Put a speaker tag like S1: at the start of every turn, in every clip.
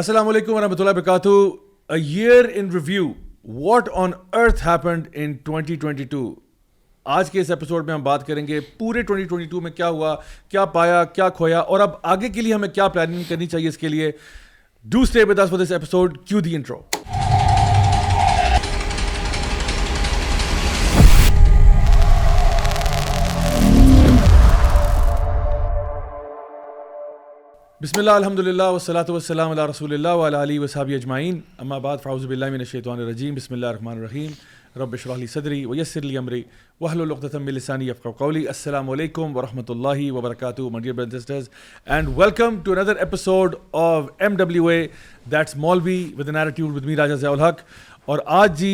S1: السلام علیکم ورحمۃ اللہ وبرکاتہ year in review what on earth happened in 2022 two آج کے اس ایپیسوڈ میں ہم بات کریں گے پورے ٹوئنٹی ٹوئنٹی ٹو میں کیا ہوا کیا پایا کیا کھویا اور اب آگے کے لیے ہمیں کیا پلاننگ کرنی چاہیے اس کے لیے دوسرے بے دس بدس ایپیسوڈ کیو دی انٹرو بسم اللہ الحمد للہ وسلۃ وسلم رسول اللہ علیہ و صحابی اجمعین بعد فاؤز باللہ من الشیطان الرجیم بسم اللہ الرحمن الرحیم رب وربِ علی صدری و وحل العمرِ وح یفقہ السانی السلام علیکم و رحمۃ اللہ وبرکاتہ and welcome to another episode of M W A می راجا ضیاء الحق اور آج جی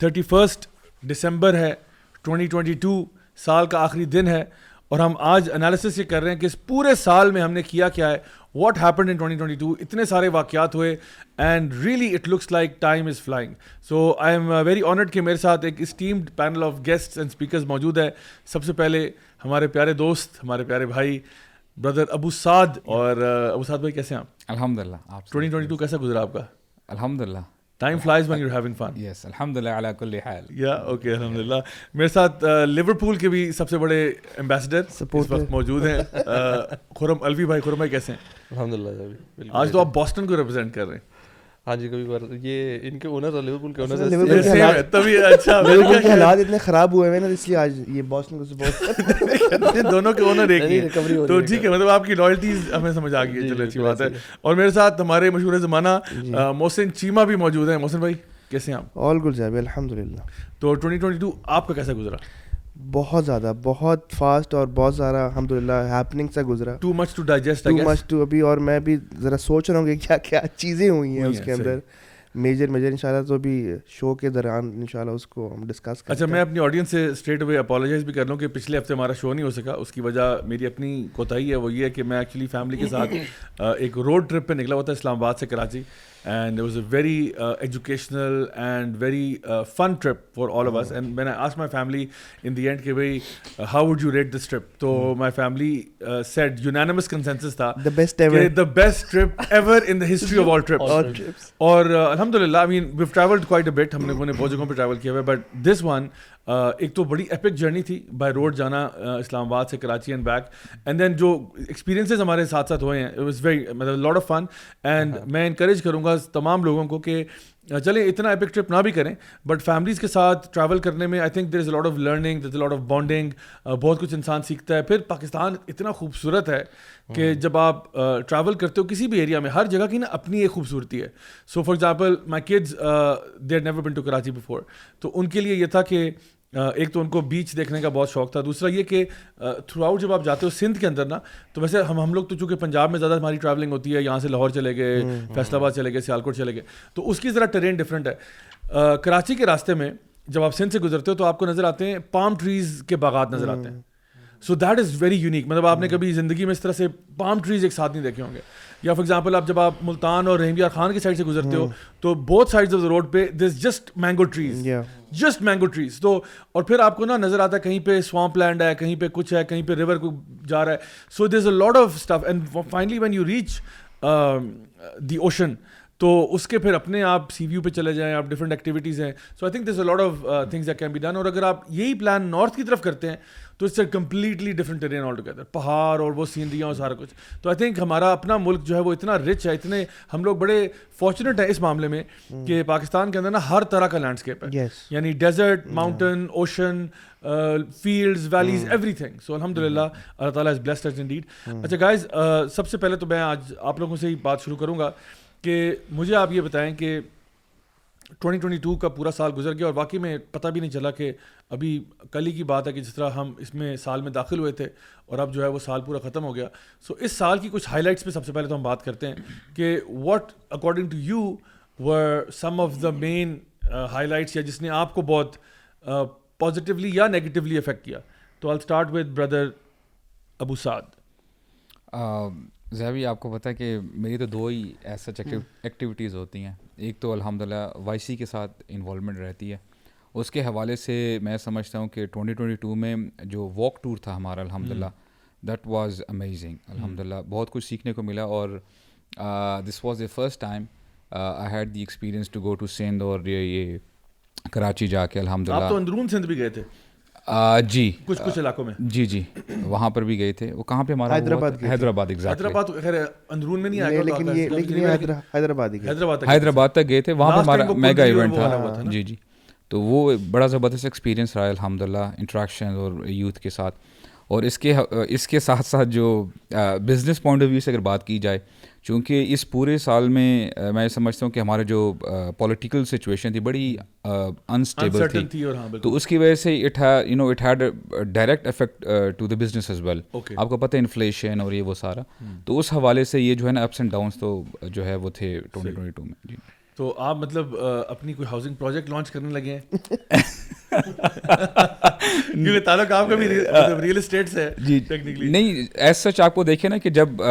S1: تھرٹی فسٹ ڈسمبر ہے ٹوئنٹی ٹوئنٹی ٹو سال کا آخری دن ہے اور ہم آج انالیسس یہ کر رہے ہیں کہ اس پورے سال میں ہم نے کیا کیا ہے واٹ ان ٹوئنٹی ٹو اتنے سارے واقعات ہوئے and really it looks like time is flying so I am very honoured کہ میرے ساتھ ایک esteemed panel of guest and speakers موجود ہے سب سے پہلے ہمارے پیارے دوست ہمارے پیارے بھائی بردر ابو سعد اور uh, ابو سعد بھائی کیسے ہیں آپ
S2: الحمد للہ
S1: ٹوئنٹی ٹوئنٹی ٹو کیسا گزرا آپ کا
S2: الحمد للہ
S1: time flies when you having fun yes الحمد للہ علی کل حال یا اوکے الحمد للہ میرے ساتھ لیورپول کے بھی سب سے بڑے امبیسڈر وقت موجود ہیں خرم الوی بھائی خرم بھائی کیسے ہیں الحمد للہ آج تو آپ باسٹن کو ریپرزینٹ کر رہے ہیں ہاں جی کبھی بار یہ ان کے اونر اور لیورپول
S3: کے اونر سے تبھی اچھا لیورپول کے حالات اتنے خراب ہوئے
S1: ہیں نا اس لیے آج یہ بوسٹن کو سپورٹ یہ دونوں کے اونر ایک ہیں تو ٹھیک ہے مطلب آپ کی لائلٹیز ہمیں سمجھ آ گئی ہے جی، چلو اچھی بات ہے اور میرے ساتھ ہمارے مشہور زمانہ جی۔ محسن چیما بھی موجود ہیں محسن بھائی کیسے ہیں آپ آل گڈ صاحب
S4: الحمدللہ
S1: تو 2022 آپ کا
S4: کیسا گزرا بہت زیادہ بہت فاسٹ اور بہت سارا الحمد للہ ہیپننگ سا گزرا
S1: too much to
S4: digest to too much ابھی اور میں بھی ذرا سوچ رہا ہوں کہ کیا کیا چیزیں ہوئی ہیں اس کے اندر میجر میجر انشاءاللہ تو بھی شو کے دوران
S1: انشاءاللہ اس کو ہم ڈسکس کریں اچھا میں اپنی آڈینس سے اسٹریٹ وے اپالوجائز بھی کر لوں کہ پچھلے ہفتے ہمارا شو نہیں ہو سکا اس کی وجہ میری اپنی کوتاہی ہے وہ یہ ہے کہ میں ایکچولی فیملی کے ساتھ ایک روڈ ٹرپ پہ نکلا ہوا تھا اسلام آباد سے Karachi and was a very educational and very fun trip for all of us and میں نے ask my family in the and کہ بھائی how would you rate this trip تو my family set unanimous consensus تھا best trip ever in the history of all trip اور الحمد الحمد للہ I mean we've travel quite a bit ہم لوگوں نے بہت جگہوں پہ ٹریول کیا ہوا ہے بٹ دس ون ایک تو بڑی ایپک جرنی تھی بائی روڈ جانا اسلام آباد سے Karachi and back and then جو ایکسپیرینسز ہمارے ساتھ ساتھ ہوئے ہیں لاڈ آف فن اینڈ میں انکریج کروں گا تمام لوگوں کو کہ Uh, چلیں اتنا ایپک ٹرپ نہ بھی کریں بٹ فیملیز کے ساتھ ٹریول کرنے میں I think there is a of learning there is lot of bonding بہت کچھ انسان سیکھتا ہے پھر پاکستان اتنا خوبصورت ہے کہ جب آپ ٹریول uh, کرتے ہو کسی بھی ایریا میں ہر جگہ کی نا اپنی ایک خوبصورتی ہے so for example my kids there never been to Karachi before تو ان کے لیے یہ تھا کہ ایک تو ان کو بیچ دیکھنے کا بہت شوق تھا دوسرا یہ کہ تھرو آؤٹ جب آپ جاتے ہو سندھ کے اندر نا تو ویسے ہم ہم لوگ تو چونکہ پنجاب میں زیادہ ہماری ٹریولنگ ہوتی ہے یہاں سے لاہور چلے گئے فیصل آباد چلے گئے سیالکوٹ چلے گئے تو اس کی ذرا ٹرین ڈفرینٹ ہے کراچی کے راستے میں جب آپ سندھ سے گزرتے ہو تو آپ کو نظر آتے ہیں پام ٹریز کے باغات نظر آتے ہیں so that is very unique مطلب آپ نے کبھی زندگی میں اس طرح سے پام ٹریز ایک ساتھ نہیں دیکھے ہوں گے یا فار ایگزامپل آپ جب آپ ملتان اور رحمیا خان کی سائڈ سے گزرتے ہو تو بہت سائڈ آف دا روڈ پہ this just mango trees just mango trees تو اور پھر آپ کو نا نظر آتا ہے کہیں پہ سوامپ لینڈ ہے کہیں پہ کچھ ہے کہیں پہ ریور کو جا رہا ہے so this a lot of stuff and finally when you reach the ocean تو اس کے پھر اپنے آپ سی ویو پہ چلے جائیں آپ ڈفرنٹ ایکٹیویٹیز ہیں so I think this a lot of things I can be done اور اگر آپ یہی پلان نارتھ کی طرف کرتے ہیں تو اس سے completely different terrain altogether پہاڑ اور وہ سینریاں اور سارا کچھ تو آئی تھنک ہمارا اپنا ملک جو ہے وہ اتنا رچ ہے اتنے ہم لوگ بڑے فارچونیٹ ہیں اس معاملے میں کہ پاکستان کے اندر نا ہر طرح کا لینڈسکیپ ہے یعنی desert mountain ocean fields valleys everything so الحمد للہ اللہ تعالیٰ از بلیسٹ اچھا گائز uh, سب سے پہلے تو میں آج آپ لوگوں سے ہی بات شروع کروں گا کہ مجھے آپ یہ بتائیں کہ ٹوئنٹی ٹوئنٹی ٹو کا پورا سال گزر گیا اور واقعی میں پتہ بھی نہیں چلا کہ ابھی کل ہی کی بات ہے کہ جس طرح ہم اس میں سال میں داخل ہوئے تھے اور اب جو ہے وہ سال پورا ختم ہو گیا سو so اس سال کی کچھ ہائی لائٹس پہ سب سے پہلے تو ہم بات کرتے ہیں کہ what according to you were some of the main highlights یا جس نے آپ کو بہت پازیٹیولی uh, یا نگیٹیولی افیکٹ کیا تو آل start with brother Abu Saad
S2: زہبی آپ کو پتا کہ میری تو دو ہی ایسا ایکٹیویٹیز ہوتی ہیں ایک تو الحمد للہ وائی سی کے ساتھ انوالومنٹ رہتی ہے اس کے حوالے سے میں سمجھتا ہوں کہ ٹونٹی ٹوئنٹی ٹو میں جو واک ٹور تھا ہمارا الحمد للہ دیٹ واز امیزنگ الحمد للہ بہت کچھ سیکھنے کو ملا اور this was a first time I had the experience to go to Sindh اور یہ کراچی جا کے الحمد للہ اندرون سندھ بھی
S1: گئے تھے
S2: جی
S1: کچھ کچھ علاقوں میں
S2: جی جی وہاں پر بھی گئے تھے وہ کہاں پہ ہمارا
S1: حیدرآباد
S2: حیدرآباد
S1: حیدرآباد خیر اندرون میں نہیں
S4: آیا حیدرآباد
S2: حیدرآباد حیدرآباد تک گئے تھے وہاں پہ ہمارا میگا ایونٹ تھا جی جی تو وہ بڑا زبردست ایکسپیرینس رہا الحمد للہ انٹریکشن اور یوتھ کے ساتھ اور اس کے اس کے ساتھ ساتھ جو بزنس پوائنٹ آف ویو سے اگر بات کی جائے چونکہ اس پورے سال میں میں سمجھتا ہوں کہ ہمارے جو پولیٹیکل سچویشن تھی بڑی انسٹیبل تھی ہاں، تو اس کی وجہ سے you know it had direct effect to the business as well آپ کو پتہ ہے انفلیشن اور یہ وہ سارا تو اس حوالے سے یہ جو ہے نا اپس اینڈ ڈاؤنس تو جو ہے وہ تھے ٹوئنٹی ٹوئنٹی ٹو میں جی
S1: تو آپ مطلب اپنی کوئی ہاؤسنگ پروجیکٹ لانچ کرنے لگے ریئل اسٹیٹ سے
S2: نہیں ایز سچ آپ کو دیکھیں نا کہ جب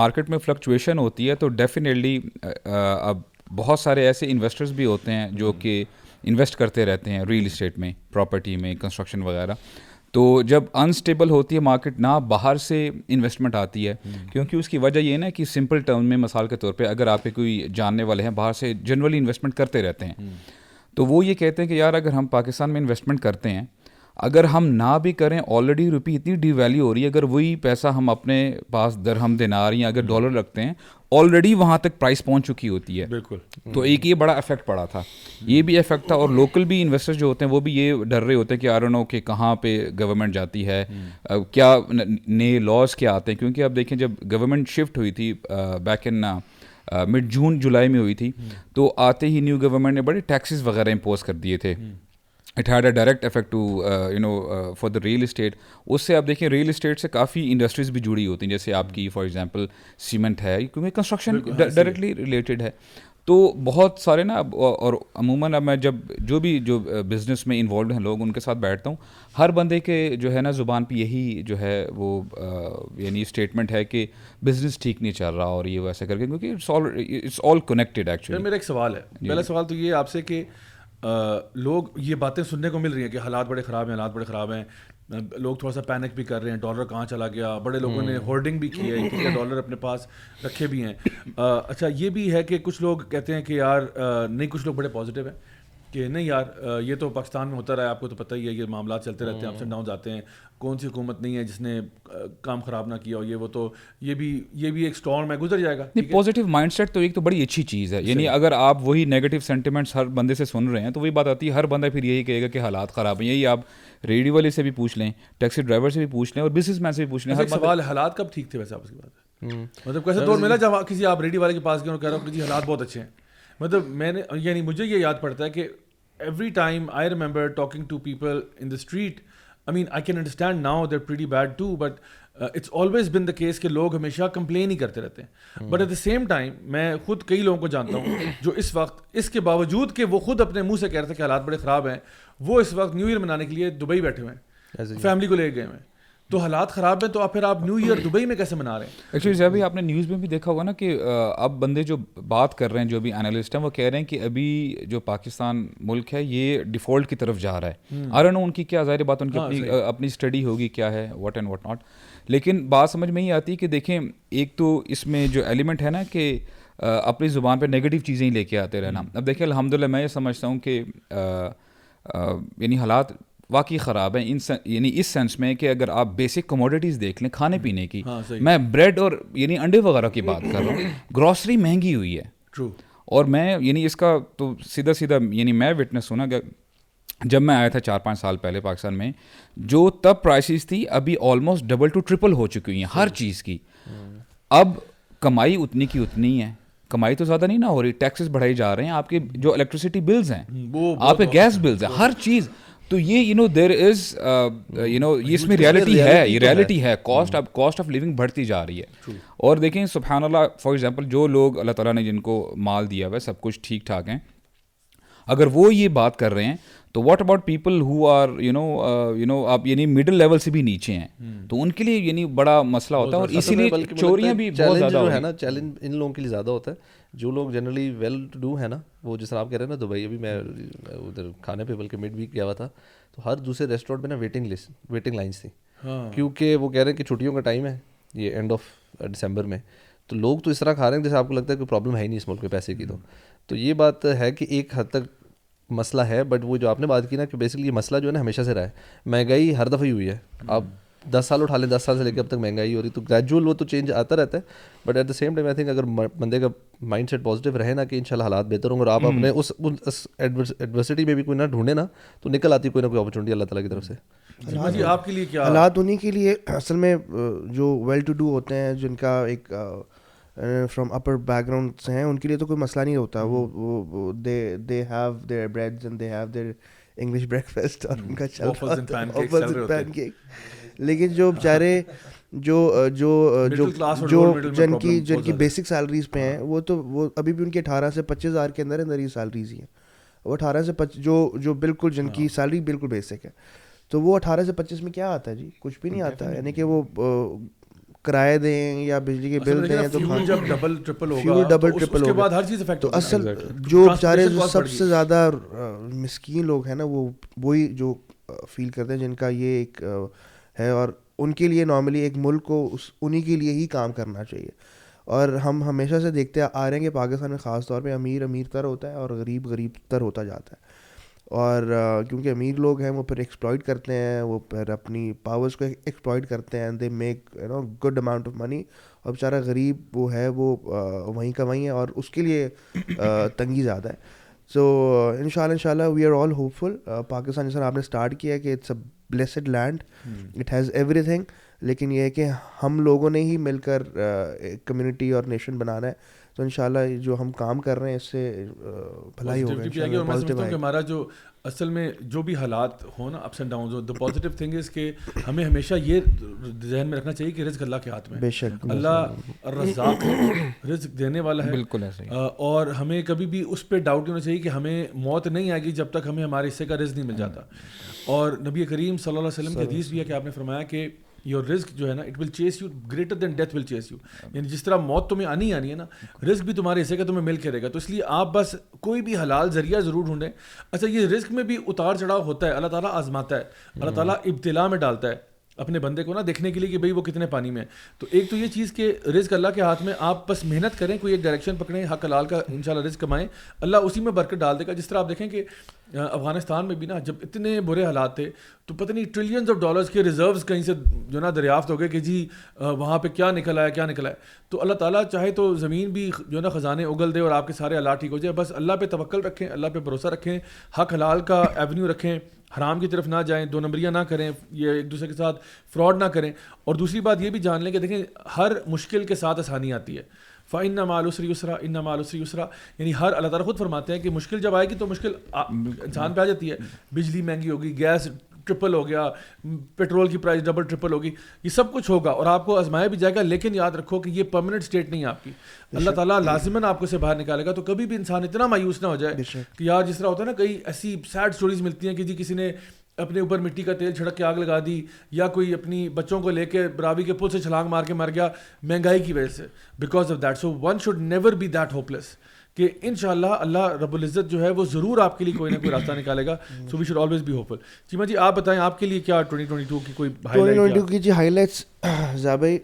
S2: مارکیٹ میں فلکچویشن ہوتی ہے تو ڈیفینیٹلی اب بہت سارے ایسے انویسٹرز بھی ہوتے ہیں جو کہ انویسٹ کرتے رہتے ہیں ریئل اسٹیٹ میں پراپرٹی میں کنسٹرکشن وغیرہ تو جب انسٹیبل ہوتی ہے مارکیٹ نہ باہر سے انویسٹمنٹ آتی ہے کیونکہ اس کی وجہ یہ نا کہ سمپل ٹرم میں مثال کے طور پہ اگر آپ کے کوئی جاننے والے ہیں باہر سے جنرلی انویسٹمنٹ کرتے رہتے ہیں تو وہ یہ کہتے ہیں کہ یار اگر ہم پاکستان میں انویسٹمنٹ کرتے ہیں اگر ہم نہ بھی کریں آلریڈی روپی اتنی ڈی ویلیو ہو رہی ہے اگر وہی پیسہ ہم اپنے پاس درہم دینار یا رہی ہیں اگر ڈالر رکھتے ہیں آلریڈی وہاں تک پرائس پہنچ چکی ہوتی ہے بالکل تو ایک یہ بڑا افیکٹ پڑا تھا یہ بھی افیکٹ تھا اور لوکل بھی انویسٹر جو ہوتے ہیں وہ بھی یہ ڈر رہے ہوتے ہیں کہ آر این او کہاں پہ گورنمنٹ جاتی ہے کیا نئے لاس کیا آتے ہیں کیونکہ اب دیکھیں جب گورنمنٹ شفٹ ہوئی تھی بیک ان مڈ جون جولائی میں ہوئی تھی تو آتے ہی نیو گورنمنٹ نے بڑے ٹیکسیز وغیرہ امپوز کر دیے تھے it had a direct effect to you know for the real estate اس سے آپ دیکھیں ریئل اسٹیٹ سے کافی انڈسٹریز بھی جڑی ہوتی ہیں جیسے آپ کی فار ایگزامپل سیمنٹ ہے کیونکہ کنسٹرکشن ڈائریکٹلی ریلیٹڈ ہے تو بہت سارے نا اب اور عموماً اب میں جب جو بھی جو بزنس میں انوالوڈ ہیں لوگ ان کے ساتھ بیٹھتا ہوں ہر بندے کے جو ہے نا زبان پہ یہی جو ہے وہ یعنی اسٹیٹمنٹ ہے کہ بزنس ٹھیک نہیں چل رہا اور یہ ویسا کر کے کیونکہ اٹس آل کنیکٹیڈ ایکچولی
S1: میرا ایک سوال ہے جی، پہلا جی۔ سوال تو یہ آپ سے کہ لوگ یہ باتیں سننے کو مل رہی ہیں کہ حالات بڑے خراب ہیں حالات بڑے خراب ہیں لوگ تھوڑا سا پینک بھی کر رہے ہیں ڈالر کہاں چلا گیا بڑے لوگوں نے ہورڈنگ بھی کی ہے ڈالر اپنے پاس رکھے بھی ہیں اچھا یہ بھی ہے کہ کچھ لوگ کہتے ہیں کہ یار نہیں کچھ لوگ بڑے پازیٹیو ہیں کہ نہیں یار یہ تو پاکستان میں ہوتا رہا ہے آپ کو تو پتہ ہی ہے یہ معاملات چلتے رہتے ہیں اپس اینڈ ڈاؤن آتے ہیں کون سی حکومت نہیں ہے جس نے کام خراب نہ کیا یہ وہ تو یہ بھی یہ بھی ایک اسٹار میں گزر جائے گا
S2: نہیں پازیٹیو مائنڈ سیٹ تو ایک تو بڑی اچھی چیز ہے یعنی اگر آپ وہی نیگیٹو سینٹیمنٹس ہر بندے سے سن رہے ہیں تو وہی بات آتی ہے ہر بندہ پھر یہی کہے گا کہ حالات خراب ہیں یہی آپ ریڈیو والے سے بھی پوچھ لیں ٹیکسی ڈرائیور سے بھی پوچھ لیں اور بزنس مین سے بھی پوچھ لیں اچھا، سوال
S1: حالات کب ٹھیک تھے ویسے آپ اس کی بات مطلب کیسے دور ملا جب کسی آپ ریڈیو والے کے پاس گئے اور کہہ رہا ہوں جی حالات بہت اچھے ہیں مطلب میں نے یعنی مجھے یہ یاد پڑتا ہے کہ every time I remember talking to people in the street I mean I can understand now that pretty bad too but it's always been the case کہ لوگ ہمیشہ کمپلین ہی کرتے رہتے ہیں but at the same time میں خود کئی لوگوں کو جانتا ہوں جو اس وقت اس کے باوجود کہ وہ خود اپنے منہ سے کہہ رہے تھے کہ حالات بڑے خراب ہیں وہ اس وقت نیو ایئر منانے کے لیے دبئی بیٹھے ہوئے ہیں فیملی کو لے کے گئے ہوئے ہیں تو حالات خراب ہیں تو پھر آپ نیو ایئر دبئی میں کیسے منا رہے ہیں
S2: ایکچولی جب آپ نے نیوز میں بھی دیکھا ہوگا نا کہ اب بندے جو بات کر رہے ہیں جو ابھی انالسٹ ہیں وہ کہہ رہے ہیں کہ ابھی جو پاکستان ملک ہے یہ ڈیفالٹ کی طرف جا رہا ہے آر این ان کی کیا ظاہر بات ان کی ہاں، اپنی اپنی اسٹڈی ہوگی کیا ہے واٹ اینڈ واٹ ناٹ لیکن بات سمجھ میں ہی آتی ہے کہ دیکھیں ایک تو اس میں جو ایلیمنٹ ہے نا کہ اپنی زبان پہ نگیٹیو چیزیں ہی لے کے آتے رہنا اب دیکھیں الحمد میں یہ سمجھتا ہوں کہ یعنی حالات واقعی خراب ہیں یعنی اس سینس میں کہ اگر آپ بیسک کموڈیٹیز دیکھ لیں کھانے پینے کی ہاں، میں بریڈ اور یعنی انڈے وغیرہ کی بات کر رہا ہوں گروسری مہنگی ہوئی ہے اور میں یعنی اس کا تو سیدھا سیدھا یعنی میں وٹنس ہوں نا کہ جب میں آیا تھا چار پانچ سال پہلے پاکستان میں جو تب پرائسیز تھی ابھی آلموسٹ ڈبل ٹو ٹرپل ہو چکی ہیں ہر چیز کی ہاں۔ اب کمائی اتنی کی اتنی ہے کمائی تو زیادہ نہیں نہ ہو رہی ٹیکسز بڑھائی جا رہے ہیں آپ کے جو الیکٹریسٹی بلز ہیں آپ کے گیس بلز ہیں ہر چیز تو یہ you you know know there is یہ یہ اس میں ریالٹی ریالٹی ہے ہے کاسٹ کاسٹ اب آف لیونگ بڑھتی جا رہی ہے اور دیکھیں سبحان اللہ فار ایگزامپل جو لوگ اللہ تعالیٰ نے جن کو مال دیا ہوا ہے سب کچھ ٹھیک ٹھاک ہیں اگر وہ یہ بات کر رہے ہیں تو what about people who are you know you know آپ یعنی مڈل لیول سے بھی نیچے ہیں hmm. تو ان کے لیے یعنی بڑا مسئلہ ہوتا ہے اور اسی لیے چوریاں بھی بہت زیادہ ہے نا چیلنج ان لوگوں کے لیے
S3: زیادہ ہوتا ہے جو لوگ جنرلی ویل ٹو ڈو ہے نا وہ جس طرح آپ کہہ رہے ہیں نا دبئی ابھی میں ادھر کھانے پہ بلکہ مڈ ویک گیا ہوا تھا تو ہر دوسرے ریسٹورینٹ میں نا ویٹنگ لسٹ ویٹنگ لائنس تھی ہاں۔ کیونکہ وہ کہہ رہے ہیں کہ چھٹیوں کا ٹائم ہے یہ اینڈ آف ڈسمبر میں تو لوگ تو اس طرح کھا رہے ہیں جیسے آپ کو لگتا ہے کہ پرابلم ہے ہی نہیں اس ملک میں پیسے کی تو یہ بات ہے کہ ایک حد تک مسئلہ ہے بٹ وہ جو آپ نے بات کی نا کہ بیسکلی یہ مسئلہ جو ہے نا ہمیشہ سے رہا ہے مہنگائی ہر دفعہ ہی ہوئی ہے آپ دس سال اٹھا لیں دس سال سے لے کے اب تک مہنگائی ہو رہی تو گریجول وہ تو چینج آتا رہتا ہے but at the same time I think اگر بندے کا مائنڈ سیٹ پازیٹیو رہے نا کہ ان شاء اللہ حالات بہتر ہوں اور آپ اپنے اس ایڈورسٹی میں بھی کوئی نہ ڈھونڈے نا تو نکل آتی کوئی نہ کوئی اپرچونیٹی اللہ تعالیٰ کی طرف سے
S1: جی۔ آپ کے لیے کیا
S4: حالات انہیں کے لیے اصل میں جو ویل ٹو ڈو ہوتے ہیں جن کا ایک فرام اپر بیک سے ہیں ان کے لیے تو کوئی مسئلہ نہیں ہوتا وہ they they have have English breakfast اور ان کا hmm. چل رہا لیکن جو بیچارے جو جو جو جو جن کی جن کی بیسک سیلریز پہ ہیں وہ تو وہ ابھی بھی ان کے اٹھارہ سے پچیس ہزار کے اندر اندر یہ سیلریز ہی ہیں وہ اٹھارہ سے جو جو بالکل جن کی سیلری ہاں۔ بالکل بیسک ہے تو وہ اٹھارہ سے پچیس میں کیا آتا ہے جی کچھ بھی نہیں آتا یعنی کہ وہ کرائے دیں یا بجلی کے بل دیں
S1: تو ڈبل ٹرپل ہو تو
S4: اصل جو جو سب سے زیادہ مسکین لوگ ہیں نا وہ وہی جو فیل کرتے ہیں جن کا یہ ایک ہے اور ان کے لیے نارملی ایک ملک کو اس انہیں کے لیے ہی کام کرنا چاہیے اور ہم ہمیشہ سے دیکھتے آ رہے ہیں کہ پاکستان میں خاص طور پہ امیر امیر تر ہوتا ہے اور غریب غریب تر ہوتا جاتا ہے اور کیونکہ امیر لوگ ہیں وہ پھر ایکسپلائڈ کرتے ہیں وہ پھر اپنی پاورز کو ایکسپلائڈ کرتے ہیں they make you know good amount of money اور بیچارہ غریب وہ ہے وہ وہیں کا وہیں ہے اور اس کے لیے تنگی زیادہ ہے سو ان شاء اللہ ان شاء اللہ we are all hopeful Pakistan جیسا آپ نے اسٹارٹ کیا کہ it's a blessed land it has everything لیکن یہ ہے کہ ہم لوگوں نے ہی مل کر کمیونٹی اور نیشن بنانا ہے تو انشاءاللہ جو ہم کام کر رہے ہیں اس سے
S1: بھلائی ہوگا ہمارا جو اصل میں جو بھی حالات ہو نا ups and down the positive thing is کہ ہمیں ہمیشہ یہ ذہن میں رکھنا چاہیے کہ رزق اللہ کے ہاتھ میں بے شک اللہ رزاق رزق دینے والا ہے بالکل اور ہمیں کبھی بھی اس پہ ڈاؤٹ ہونا چاہیے کہ ہمیں موت نہیں آئے گی جب تک ہمیں ہمارے حصے کا رزق نہیں مل جاتا اور نبی کریم صلی اللہ علیہ وسلم کے حدیث بھی ہے کہ آپ نے فرمایا کہ یور رسک جو ہے نا it will chase you greater than death will chase you یعنی جس طرح موت تمہیں آنی آنی ہے نا رسک بھی تمہارے حصے کا تمہیں مل کے رہے گا تو اس لیے آپ بس کوئی بھی حلال ذریعہ ضرور ڈھونڈیں اچھا یہ رسک میں بھی اتار چڑھاؤ ہوتا ہے اللہ تعالیٰ آزماتا ہے اللہ تعالیٰ ابتلا میں ڈالتا ہے اپنے بندے کو نا دیکھنے کے لیے کہ بھائی وہ کتنے پانی میں ہے تو ایک تو یہ چیز کہ رزق اللہ کے ہاتھ میں آپ بس محنت کریں کوئی ایک ڈائریکشن پکڑیں حق لال کا انشاءاللہ رزق کمائیں اللہ اسی میں برکت ڈال دے گا جس طرح آپ دیکھیں کہ افغانستان میں بھی نا جب اتنے برے حالات تھے تو پتہ نہیں ٹریلینز آف ڈالرز کے ریزروز کہیں سے جو نا دریافت ہو گئے کہ جی وہاں پہ کیا نکل آیا کیا نکل آیا تو اللہ تعالیٰ چاہے تو زمین بھی جو نا خزانے اگل دے اور آپ کے سارے حالات ٹھیک ہو جائے بس اللہ پہ توکل رکھیں اللہ پہ بھروسہ رکھیں حق حلال کا ایونیو رکھیں حرام کی طرف نہ جائیں دو نمبریاں نہ کریں یہ ایک دوسرے کے ساتھ فراڈ نہ کریں اور دوسری بات یہ بھی جان لیں کہ دیکھیں ہر مشکل کے ساتھ آسانی آتی ہے فا مالوسری یسرا ان مالوسری یسرا یعنی ہر اللہ تعالیٰ خود فرماتے ہیں کہ مشکل جب آئے گی تو مشکل انسان پہ آ جاتی ہے بجلی مہنگی ہوگی گیس ٹرپل ہو گیا پیٹرول کی پرائز ڈبل ٹرپل ہوگی یہ سب کچھ ہوگا اور آپ کو آزمایا بھی جائے گا لیکن یاد رکھو کہ یہ پرماننٹ اسٹیٹ نہیں آپ کی اللہ تعالیٰ لازماً آپ کو سے باہر نکالے گا تو کبھی بھی انسان اتنا مایوس نہ ہو جائے کہ یار جس طرح ہوتا ہے نا کئی ایسی سیڈ اسٹوریز ملتی ہیں کہ جی کسی نے اپنے اوپر مٹی کا تیل چھڑک کے آگ لگا دی یا کوئی اپنی بچوں کو لے کے برابی کے پل سے چھلانگ مار کے مار گیا مہنگائی کی وجہ سے because of that so one should never be that hopeless کہ ان شاء اللہ اللہ رب العزت جو ہے وہ ضرور آپ کے لیے کوئی نہ کوئی راستہ نکالے گا so we should always be hopeful Cheema ji آپ بتائیں آپ کے لیے کیا ٹوئنٹی ٹوئنٹی ٹو کی کوئی کی
S4: جی ہائی لائٹس ذائبۂ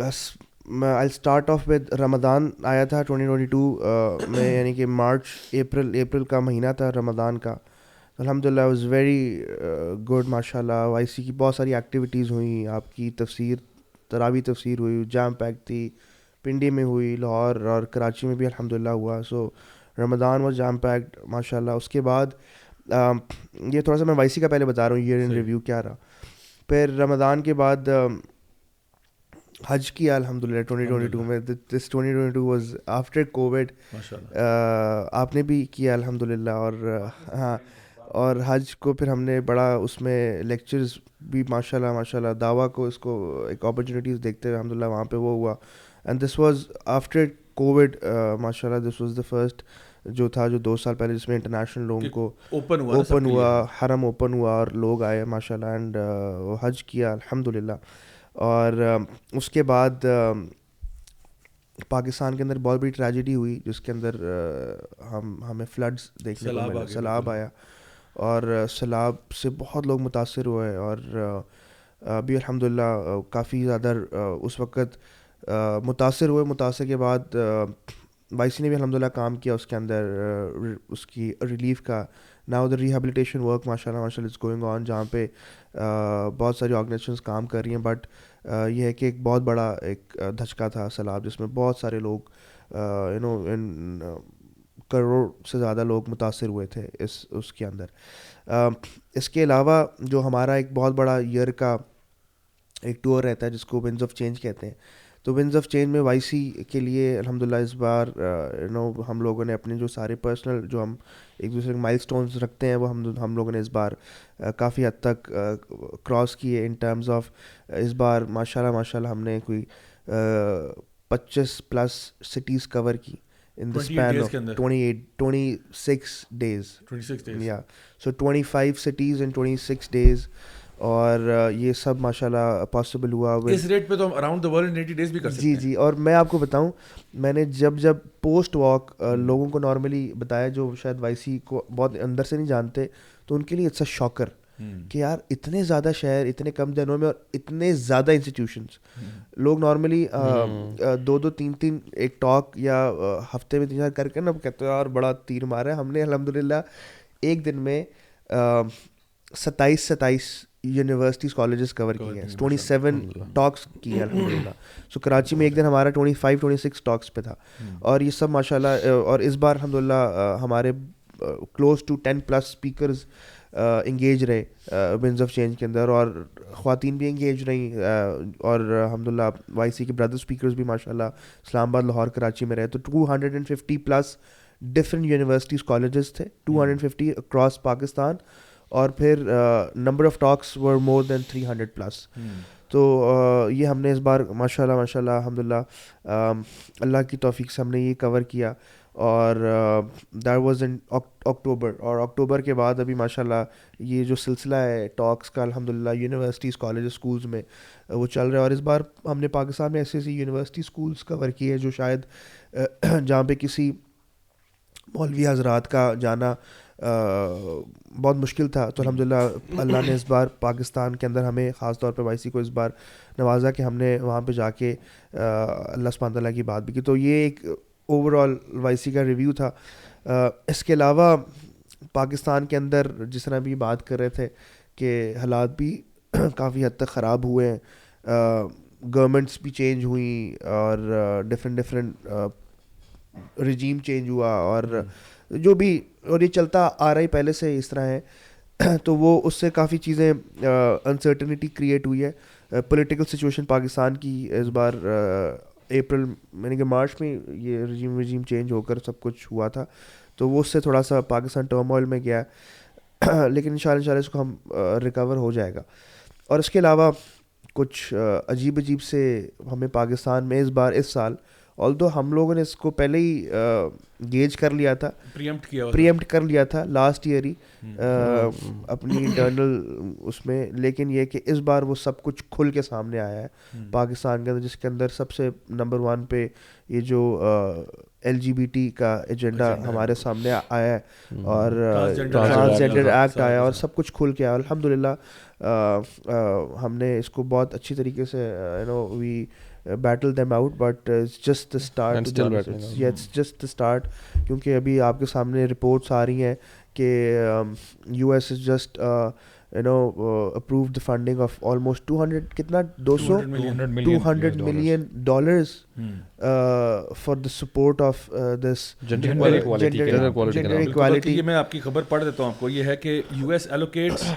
S4: I start off with Ramadan آیا تھا ٹوئنٹی ٹوئنٹی ٹو میں یعنی کہ مارچ اپریل اپریل کا مہینہ تھا رمدان کا الحمد للہ واز ویری گڈ ماشاء اللہ وائی سی کی بہت ساری ایکٹیویٹیز ہوئیں آپ کی تفسیر تراوی تفسیر ہوئی جام پیک تھی پنڈی میں ہوئی لاہور اور کراچی میں بھی الحمد للہ ہوا so Ramzan was jam packed ماشاء اللہ اس کے بعد یہ تھوڑا سا میں وائی سی کا پہلے بتا رہا ہوں یہ ریویو کیا رہا پھر رمضان کے بعد حج کیا الحمد للہ ٹوئنٹی ٹوئنٹی ٹو میں this twenty twenty two was after Covid آپ نے بھی کیا الحمد للہ اور ہاں اور حج کو پھر ہم نے بڑا اس میں لیکچرز بھی ماشاء اللہ ماشاء اللہ دعویٰ کو اس کو ایک اپرچونیٹیز دیکھتے ہوئے الحمد للہ وہاں پہ وہ ہوا and this was after Covid ماشاء اللہ دس واز دا فسٹ جو تھا جو دو سال پہلے جس میں انٹرنیشنل لوگوں کو اوپن ہوا اوپن ہوا حرم اوپن ہوا اور لوگ آئے ماشاء اللہ اینڈ حج کیا الحمد للہ اور اس کے بعد پاکستان کے اندر بہت بڑی ٹریجڈی ہوئی جس کے اندر ہم ہمیں فلڈس دیکھنے کو لیے سیلاب آیا اور سیلاب سے بہت لوگ متاثر ہوئے اور ابھی الحمد للہ کافی زیادہ اس وقت متاثر ہوئے متاثر کے بعد وائسی نے بھی الحمد للہ کام کیا اس کے اندر اس کی ریلیف کا نہ ادھر ریہیبلیٹیشن ورک ماشاء اللہ ماشاء اللہ از گوئنگ آن جہاں پہ بہت ساری آرگنائزیشنس کام کر رہی ہیں بٹ یہ ہے کہ ایک بہت بڑا ایک دھچکا تھا سیلاب جس میں بہت سارے لوگ یو نو کروڑ سے زیادہ لوگ متاثر ہوئے تھے اس اس کے اندر اس کے علاوہ جو ہمارا ایک بہت بڑا ایئر کا ایک ٹور رہتا ہے جس کو ونز آف چینج کہتے ہیں تو ونز آف چینج میں وائی سی کے لیے الحمد للہ اس بار یو نو ہم لوگوں نے اپنے جو سارے پرسنل جو ہم ایک دوسرے کے مائل اسٹونس رکھتے ہیں وہ ہم ہم لوگوں نے اس بار کافی حد تک کراس کیے ان ٹرمز آف اس بار ماشاء اللہ ماشاء اللہ ہم نے کوئی پچیس پلس سٹیز کور کی اور uh, یہ سب ماشاء اللہ پاسبل ہوا جی جی اور میں آپ کو بتاؤں میں نے جب جب پوسٹ uh, واک لوگوں کو نارملی بتایا جو شاید وائی سی کو بہت اندر سے نہیں جانتے تو ان کے لیے اچھا شاکر Hmm. کہ یار اتنے زیادہ شہر اتنے کم دنوں میں اور اتنے زیادہ انسٹیٹیوشنس hmm. لوگ نارملی hmm. دو دو تین تین ایک ٹاک یا ہفتے میں تین چار کر کے نا کہتے ہیں اور بڑا تیر مارا ہے ہم نے الحمد للہ ایک دن میں ستائیس ستائیس یونیورسٹیز کالجز کور کی ہیں ٹوئنٹی سیون ٹاکس کی ہیں الحمد للہ سو کراچی میں ایک دن ہمارا twenty five twenty six talks پہ تھا اور یہ سب ماشاء اللہ اور اس بار الحمد للہ ہمارے close to ten plus speakers engage رہے ونز آف چینج کے اندر اور خواتین بھی انگیج رہیں اور الحمد للہ وائی سی کے برادر اسپیکرز بھی ماشاء اللہ اسلام آباد لاہور کراچی میں رہے تو two hundred and fifty plus different universities colleges تھے two hundred fifty across Pakistan اور پھر number of talks were more than three hundred plus تو یہ ہم نے اس بار ماشاء اللہ ماشاء اللہ الحمد للہ اللہ کی توفیق سے ہم نے یہ کور کیا اور دیٹ واز ان اکٹوبر اور اکٹوبر کے بعد ابھی ماشاء اللہ یہ جو سلسلہ ہے ٹاکس کا الحمد للہ یونیورسٹیز کالج اسکولز میں وہ چل رہا ہے اور اس بار ہم نے پاکستان میں ایسی ایسی یونیورسٹی اسکولس کور کی ہے جو شاید جہاں پہ کسی مولوی حضرات کا جانا بہت مشکل تھا تو الحمد للہ اللہ نے اس بار پاکستان کے اندر ہمیں خاص طور پہ وائسی کو اس بار نوازا کہ ہم نے وہاں پہ جا کے اللہ تعالیٰ کی بات بھی کی تو یہ ایک اوور آل وائی سی کا ریویو تھا اس کے علاوہ پاکستان کے اندر جس طرح بھی بات کر رہے تھے کہ حالات بھی کافی حد تک خراب ہوئے ہیں گورنمنٹس بھی چینج ہوئیں اور ڈفرینٹ ڈفرینٹ رجیم چینج ہوا اور جو بھی اور یہ چلتا آ رہا ہی پہلے سے اس طرح ہے تو وہ اس سے کافی چیزیں انسرٹنٹی کریٹ ہوئی ہے پولیٹیکل سچویشن پاکستان کی اس بار اپریل یعنی کہ مارچ میں یہ رجیم رجیم چینج ہو کر سب کچھ ہوا تھا تو وہ اس سے تھوڑا سا پاکستان ٹرم آئل میں گیا لیکن ان شاء اللہ ان شاء اللہ اس کو ہم ریکور ہو جائے گا اور اس کے علاوہ کچھ عجیب عجیب سے ہمیں پاکستان میں اس بار اس سال آل دو ہم لوگوں نے اس کو پہلے ہی گیج کر لیا تھا پریمپٹ کر لیا تھا لاسٹ ایئر ہی اپنی انٹرنل اس میں لیکن یہ کہ اس بار وہ سب کچھ کھل کے سامنے آیا ہے پاکستان کے اندر جس کے اندر سب سے نمبر ون پہ یہ جو ایل جی بی ٹی کا ایجنڈا ہمارے سامنے آیا ہے اور ٹرانسجینڈر ایکٹ آیا اور سب کچھ کھل کے آیا الحمد للہ ہم نے اس کو بہت اچھی طریقے سے you know we battle them out but just the start just the start کیونکہ ابھی آپ کے سامنے رپورٹس آ رہی ہیں کہ U S is just you know approve the funding of almost two hundred کتنا دو سو two hundred million dollars for the support of this gender equality
S1: میں آپ کی خبر پڑھ دیتا ہوں آپ کو یہ ہے کہ U S allocates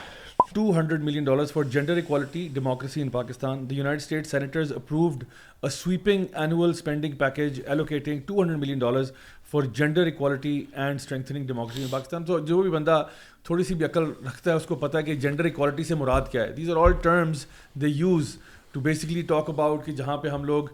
S1: two hundred million dollars for gender equality democracy in Pakistan the United State senators approved a sweeping annual spending package allocating two hundred million dollars for gender equality and strengthening democracy in Pakistan تو جو بھی بندہ تھوڑی سی بھی عقل رکھتا ہے اس کو پتہ کہ جینڈر اکوالٹی سے مراد کیا ہے these are all terms they use to basically talk about کہ جہاں پہ ہم لوگ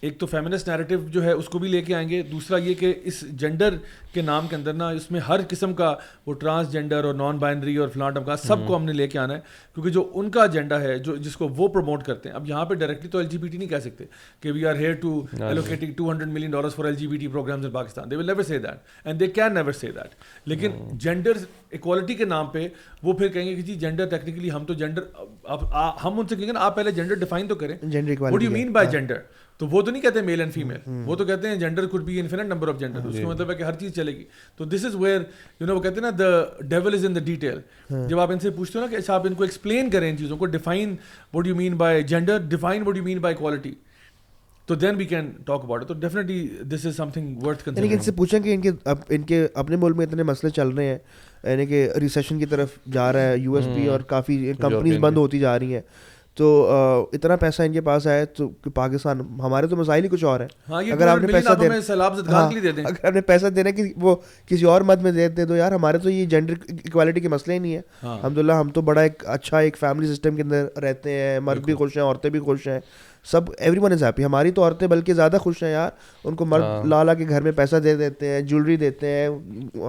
S1: ایک تو فیمنس نیریٹو جو ہے اس کو بھی لے کے آئیں گے دوسرا یہ کہ اس جینڈر کے نام کے اندر نا اس میں ہر قسم کا وہ ٹرانس جینڈر اور نان بائنڈری اور فلانٹ کا سب کو ہم نے لے کے آنا ہے کیونکہ جو ان کا ایجنڈا ہے جو جس کو وہ پروموٹ کرتے ہیں اب یہاں پہ ڈائریکٹلی تو ایل جی بی ٹی نہیں کہہ سکتے کہ we are here to allocating two hundred million dollars for L G B T programmes in Pakistan they will never say that and they can never say that لیکن gender equality کے نام پہ وہ پھر کہیں گے کہ جی جینڈر ٹیکنیکلی ہم تو جینڈر ہم ان سے کہیں گے نا آپ پہلے جینڈر ڈیفائن تو کریں
S4: what you
S1: mean by gender تو وہ تو نہیں کہتے میل اینڈ فیمیل وہ تو کہتے ہیں gender could be infinite number of gender اس جی۔ کا مطلب ہے کہ ہر چیز چلے گی تو this is where you know وہ کہتے ہیں نا the devil is in the detail جب آپ ان سے پوچھتے ہو نا کہ اچھا آپ ان کو ایکسپلین کریں ان چیزوں کو define what you mean by gender define what you
S4: mean by quality تو then we can talk about تو definitely this is some thing worth کن ان سے پوچھیں کہ ان کے ان کے اپنے ملک میں اتنے مسئلے چل رہے ہیں یعنی کہ ریسیشن کی طرف جا رہا ہے یو ایس پی اور کافی کمپنیز بند ہوتی جا رہی ہیں تو اتنا پیسہ ان کے پاس آئے تو پاکستان ہمارے تو مسائل ہی کچھ اور ہیں ہاں، اگر آپ نے پیسہ دینا
S1: ہاں،
S4: اگر آپ نے پیسہ دینا کہ وہ کسی اور مد میں دیتے تو یار ہمارے تو یہ جینڈر اکوالٹی کے مسئلے ہی نہیں ہے ہاں۔ الحمد للہ ہم تو بڑا ایک اچھا ایک فیملی سسٹم کے اندر رہتے ہیں مرد بھی خوش ہیں عورتیں بھی خوش ہیں سب ایوری ون از ہیپی ہماری تو عورتیں بلکہ زیادہ خوش ہیں یار ان کو مرد لا لا کے گھر میں پیسہ دے دیتے ہیں جولری دیتے ہیں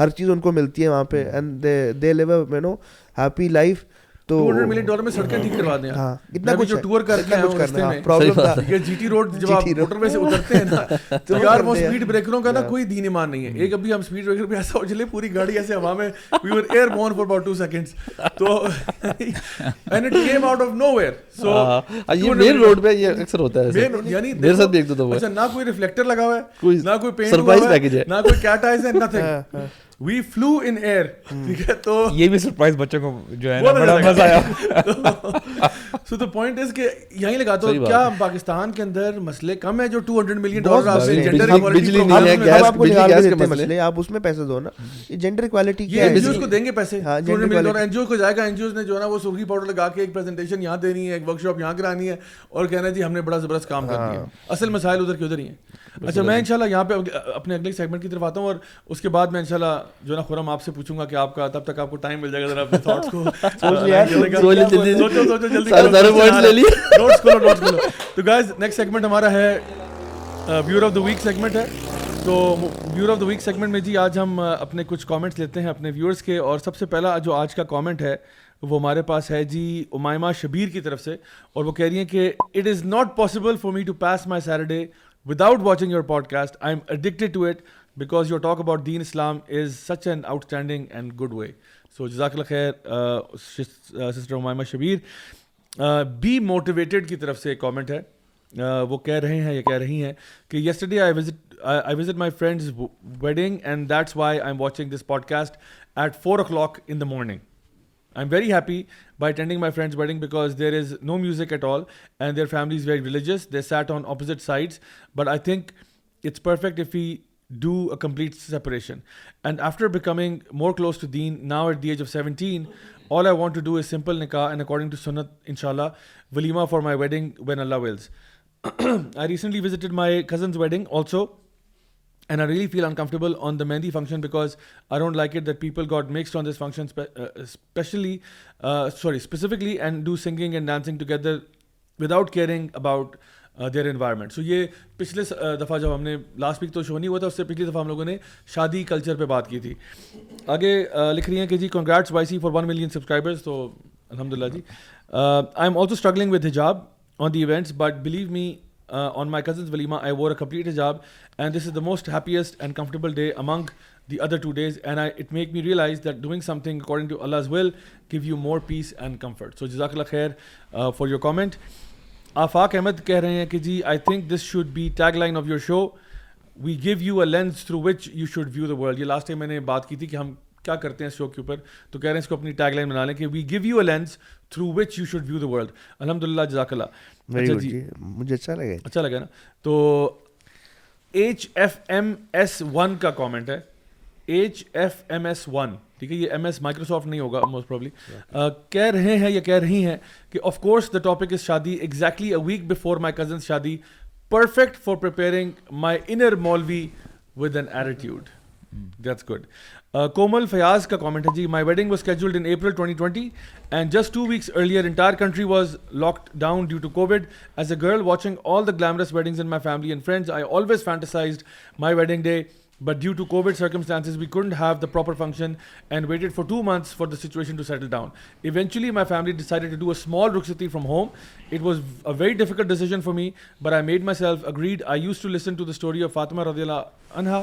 S4: ہر چیز ان کو ملتی ہے وہاں پہ and they live you know happy life تو تو تو ملین ڈالر میں میں سڑکیں ٹھیک کروا دیں ہاں کچھ کچھ ٹور کر کے کرنا پرابلم تھا
S1: یہ یہ یہ جی ٹی روڈ روڈ جی جب آپ موٹر وے سے اترتے ہیں نا نا یار وہ سپیڈ سپیڈ بریکروں کا کوئی دین ایمان نہیں ہے ہے ایک ایک ابھی ہم بریکر پہ پہ ایسا پوری گاڑی ایسے ہوا we were airborne about 2 seconds and it came out nowhere so مین اکثر ہوتا یعنی میرے ساتھ بھی دو دفعہ اچھا نہ کوئی ریفلیکٹر لگا ہوا ہے نہ کوئی پینٹ سرپرائز ہے ہے نہ کوئی cat eyes nothing we flew
S2: in air ٹھیک ہے تو یہ بھی سرپرائز
S1: بچوں کو جو ہے بڑا مزہ آیا سو دا پوائنٹ از کہ یہیں لگا تو کیا پاکستان
S2: کے اندر مسئلے کم ہیں جو 200 ملین
S4: ڈالر آپ سے جینڈر بجلی نہیں ہے گیس بجلی
S1: گیس کے مسئلے آپ اس میں پیسے دو نا یہ جینڈر ایکوالٹی کی ہے این جی کو دیں گے پیسے 200 million dollar N G Os کو جائے گا این جی اوز نے جو ہے نا وہ سرخی پاؤڈر لگا کے ایک پریزنٹیشن یہاں دینی ہے ایک ورک شاپ یہاں کرانی ہے اور کہنا جی ہم نے بڑا زبردست کام کر دیا اصل مسائل ادھر کے ادھر ہی ہیں اچھا میں انشاءاللہ یہاں پہ اپنے اگلے سیگمنٹ کی طرف آتا ہوں اور اس کے بعد میں انشاءاللہ جو نا خورم آپ سے پوچھوں گا کہ آپ کا تب تک آپ کو ٹائم مل جائے گا ذرا اپنے تھاٹس کو نوٹس کھولو نوٹس کھولو تو گائز نیکسٹ سیگمنٹ ہمارا ہے viewer of the week segment ہے تو viewer of the week segment میں جی آج ہم اپنے کچھ کامنٹس لیتے ہیں اپنے ویورس کے اور سب سے پہلا جو آج کا کامنٹ ہے وہ ہمارے پاس ہے جی امائمہ شبیر کی طرف سے اور وہ کہہ رہی ہیں کہ it is not possible for me to pass my Saturday without watching your podcast I am addicted to it because your talk about then Islam is such an outstanding and good way so جزاک اللہ خیر sister ممائمہ Shabbir be motivated کی طرف سے ایک comment ہے وہ کہہ رہے ہیں یا کہہ رہی ہیں کہ yesterday I visit I visit my friends wedding and that's why I am watching this podcast at four o'clock in the morning I am very happy by attending my friends wedding because there is no music at all and family families very religious they sat on opposite sides but I think it's perfect if we do a complete separation and after becoming more close to then now at the age of seventeen all I want to do a simple nikah and according to sunnah ان شاء اللہ walima for my wedding when Allah wills I recently visited my cousins wedding also and I really feel uncomfortable on the mehndi function because I don't like it that people got mixed on this function especially sorry specifically and do singing and dancing together without caring about their environment so یہ پچھلے دفعہ جب ہم نے last week تو show نہیں ہوا تھا اس سے پچھلی دفعہ ہم لوگوں نے شادی کلچر پہ بات کی تھی آگے لکھ رہی ہیں کہ جی congrats وائسی for one million subscribers تو الحمد للہ جی I am also struggling with حجاب on the events but believe me on my cousins walima I wore a complete حجاب and this is the most happiest and comfortable day among the other two days and I it make me realise that doing something according to Allah is well give you more peace and comfort so جزاک اللہ خیر for your comment Afaq Ahmed کہہ رہے ہیں کہ جی I think this should be tag line of your show we give you a lens through which you should view the world یہ last time میں نے بات کی تھی کہ ہم کیا کرتے ہیں اس شو کے اوپر تو کہہ رہے ہیں اس کو اپنی ٹیگ لائن بنا لیں کہ we give you a lens through which you should view the world الحمد للہ جزاک اللہ جی مجھے اچھا لگا اچھا لگا نا تو H F M S one کا کامنٹ ہے H F M S one ٹھیک ہے یہ ایم ایس مائکروسافٹ نہیں ہوگا موسٹ پرابلی کہہ رہے ہیں یا کہہ رہی ہیں کہ of course the topic is شادی exactly a week before my cousin شادی perfect for preparing my inner maulvi with an attitude that's good Komal Fayyaz کا کامنٹ ہے جی my wedding was scheduled in April twenty twenty and just two weeks earlier entire country was lock down due to Covid as a girl watching all the glamorous weddings in my family and friends I always فینٹسائزڈ my wedding day but due to Covid circumstances we couldn't have the proper function and waited for two months for the situation to settle down eventually my family to do a small rukhsati from home it was a very difficult decision for me but I made myself agreed I use to listen to story of Fatima رضی اللہ انہا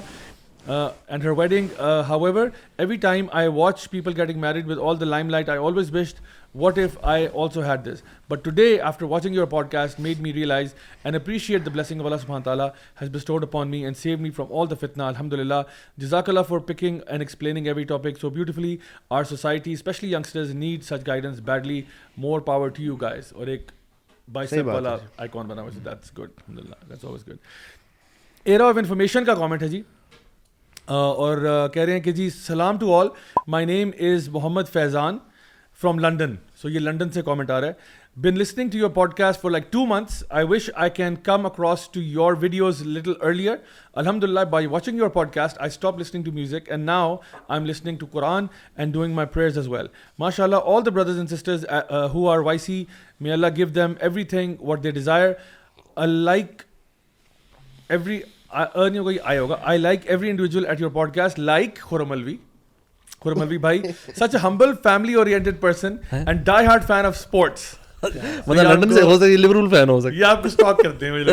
S1: and her wedding however every time I watch people getting married with all the limelight I always best what if I also had this but today after watching your podcast made me realise and appreciate the والا سبحان تعالیٰ has bestowed upon me and save me from all the fitna الحمد للہ جزاک اللہ for picking and explaining every topic so beautifully our society especially youngsters need such guidance badly more power to you guys اور ایک good era of information کا comment ہے جی اور کہہ رہے ہیں کہ جی سلام to all my name is Muhammad Faizan from London so یہ لنڈن سے کامنٹ آ رہا ہے been listening to your podcast for like two months I wish I can come across to your videos little earlier الحمد للہ by watching your podcast I stop listening to music and now I am listening to Quran and doing my prayers as well ماشاء اللہ all the brothers and sisters who are Y C me Allah give them everything what they desire like every ہوگا I like every at your podcast like بھائی such humble family person and die hard fan of
S4: sports London سے ہو ہو سکتا سکتا ہے ہے ہے فین یہ کو سٹاپ کرتے ہیں مجھے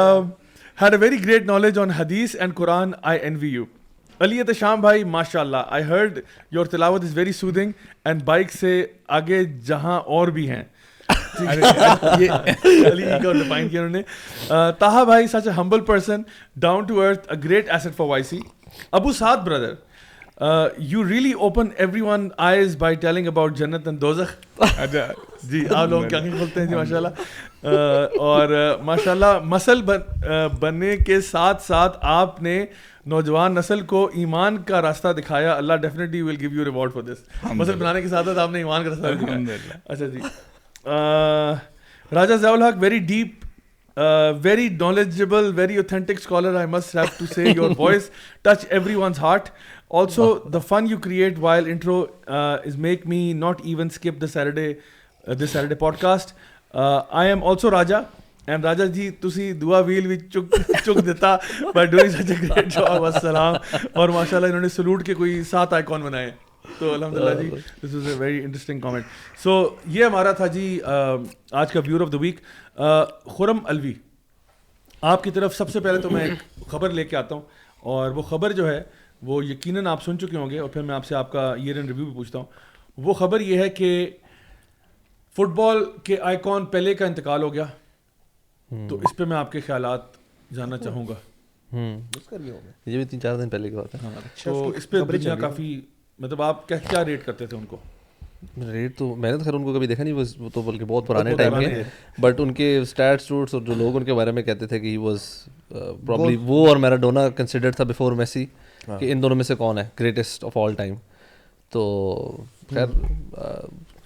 S1: لگتا آگے گریٹ نالج آن حدیث and Quran I envy you Ali Sham بھائی ماشاء اللہ آئی ہرڈ یور تلاوت is very soothing and bike سے آگے جہاں اور بھی ہیں تاہا بھائی such a humble person down to earth a great asset for Y C Abu Saad brother you really open everyone eyes by telling about جنت and دوزخ اچھا۔ جی آپ لوگ کیا کھولتے ہیں جی ماشاء اللہ اور ماشاء اللہ مسل بننے کے ساتھ ساتھ آپ نے نوجوان نسل کو ایمان کا راستہ دکھایا اللہ definitely will give you reward for this مسل بنانے کے ساتھ ساتھ آپ نے ایمان کا راستہ دکھایا اچھا جی راجہ ضیاء الحق very deep very knowledgeable very authentic scholar I must have to see your voice touch everyone's heart also the fun you create while intro is make me not even skip the Saturday the Saturday podcast I am also Raja and Raja ji تسی دعا well بھی چک چک دیتا اور ماشاء اللہ انہوں نے سلوٹ کے کوئی سات آئی کون بنائے تو الحمد للہ جی this is a very interesting comment so یہ ہمارا تھا جی آج کا viewer of the week Khurram Alvi آپ کی طرف سب سے پہلے تو میں ایک خبر لے کے آتا ہوں اور وہ خبر جو ہے وہ یقیناً آپ سن چکے ہوں گے اور پھر میں آپ سے آپ کا ایئر اینڈ ریویو بھی پوچھتا ہوں وہ خبر یہ ہے کہ فٹ بال کے آئی پہلے کا انتقال ہو گیا تو اس پہ میں آپ کے خیالات جاننا چاہوں گا یہ بھی تین چار دن پہلے کی بات ہے ہاں، اچھا، تو اس پہ دنیا کافی مطلب آپ کیا ریٹ کرتے تھے ان کو ریٹ تو میں نے تو خیر
S4: ان کو کبھی دیکھا نہیں وہ تو بلکہ بہت پرانے ٹائم کے بٹ ان کے اسٹیٹس روٹس اور جو لوگ ان کے بارے میں کہتے تھے کہ uh, واز پرابلی وہ اور میرا ڈونا کنسیڈر تھا بفور میسی ہاں۔ کہ ان دونوں میں سے کون ہے گریٹسٹ آف آل ٹائم تو خیر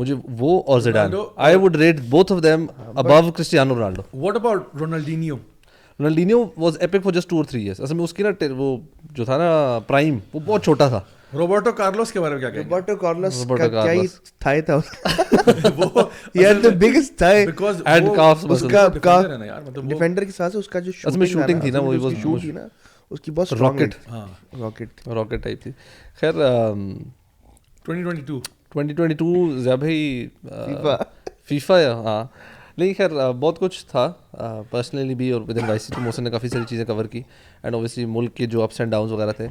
S4: مجھے وہ اور Zidane I would rate both of them above Cristiano Ronaldo what about Ronaldinho Ronaldinho was epic for just two اور تھری ایئرس اصل میں اس کی نا وہ جو تھا نا پرائم وہ بہت چھوٹا تھا
S1: روبرٹو کارلوس کے بارے میں کیا کہیں روبرٹو کارلوس کا کیا تھائی تھا وہ یار the biggest thigh because and calf اس کا کا ڈیفینڈر
S4: مطلب کے ساتھ سے اس کا جو اصل میں شوٹنگ تھی نا وہ واز شوٹ تھی نا اس کی بہت راکٹ ہاں راکٹ راکٹ ٹائپ تھی خیر 2022 ٹو فیفا ہاں نہیں خیر بہت کچھ تھا پرسنلی بھی اور ود ان ٹی موسم نے کافی ساری چیزیں کور کی اینڈ اوبیسلی ملک کے جو اپس اینڈ ڈاؤنس وغیرہ تھے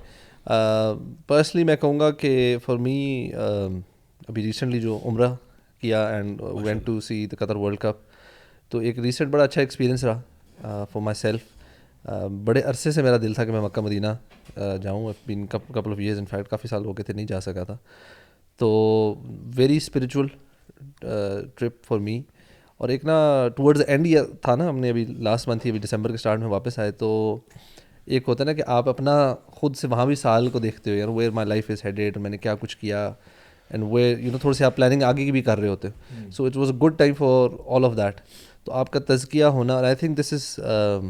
S4: پرسنلی میں کہوں گا کہ فار می ابھی ریسنٹلی جو عمرہ کیا and went to see the Qatar World Cup تو ایک ریسنٹ بڑا اچھا ایکسپیرینس رہا فار مائی سیلف بڑے عرصے سے میرا دل تھا کہ میں مکہ مدینہ جاؤں been couple of years in fact کافی سال ہو کے تھے نہیں جا سکا تھا تو very spiritual trip for me اور ایک نا ٹورڈز اینڈ یہ تھا نا ہم نے ابھی لاسٹ منتھ ہی ابھی دسمبر کے اسٹارٹ میں واپس آئے تو ایک ہوتا ہے نا کہ آپ اپنا خود سے وہاں بھی سال کو دیکھتے ہو یار where my life is headed میں نے کیا کچھ کیا اینڈ ویئر یو نو تھوڑے سے آپ پلاننگ آگے کی بھی کر رہے ہوتے ہیں so it was a good time for all of that تو آپ کا تزکیہ ہونا اور آئی تھنک دس از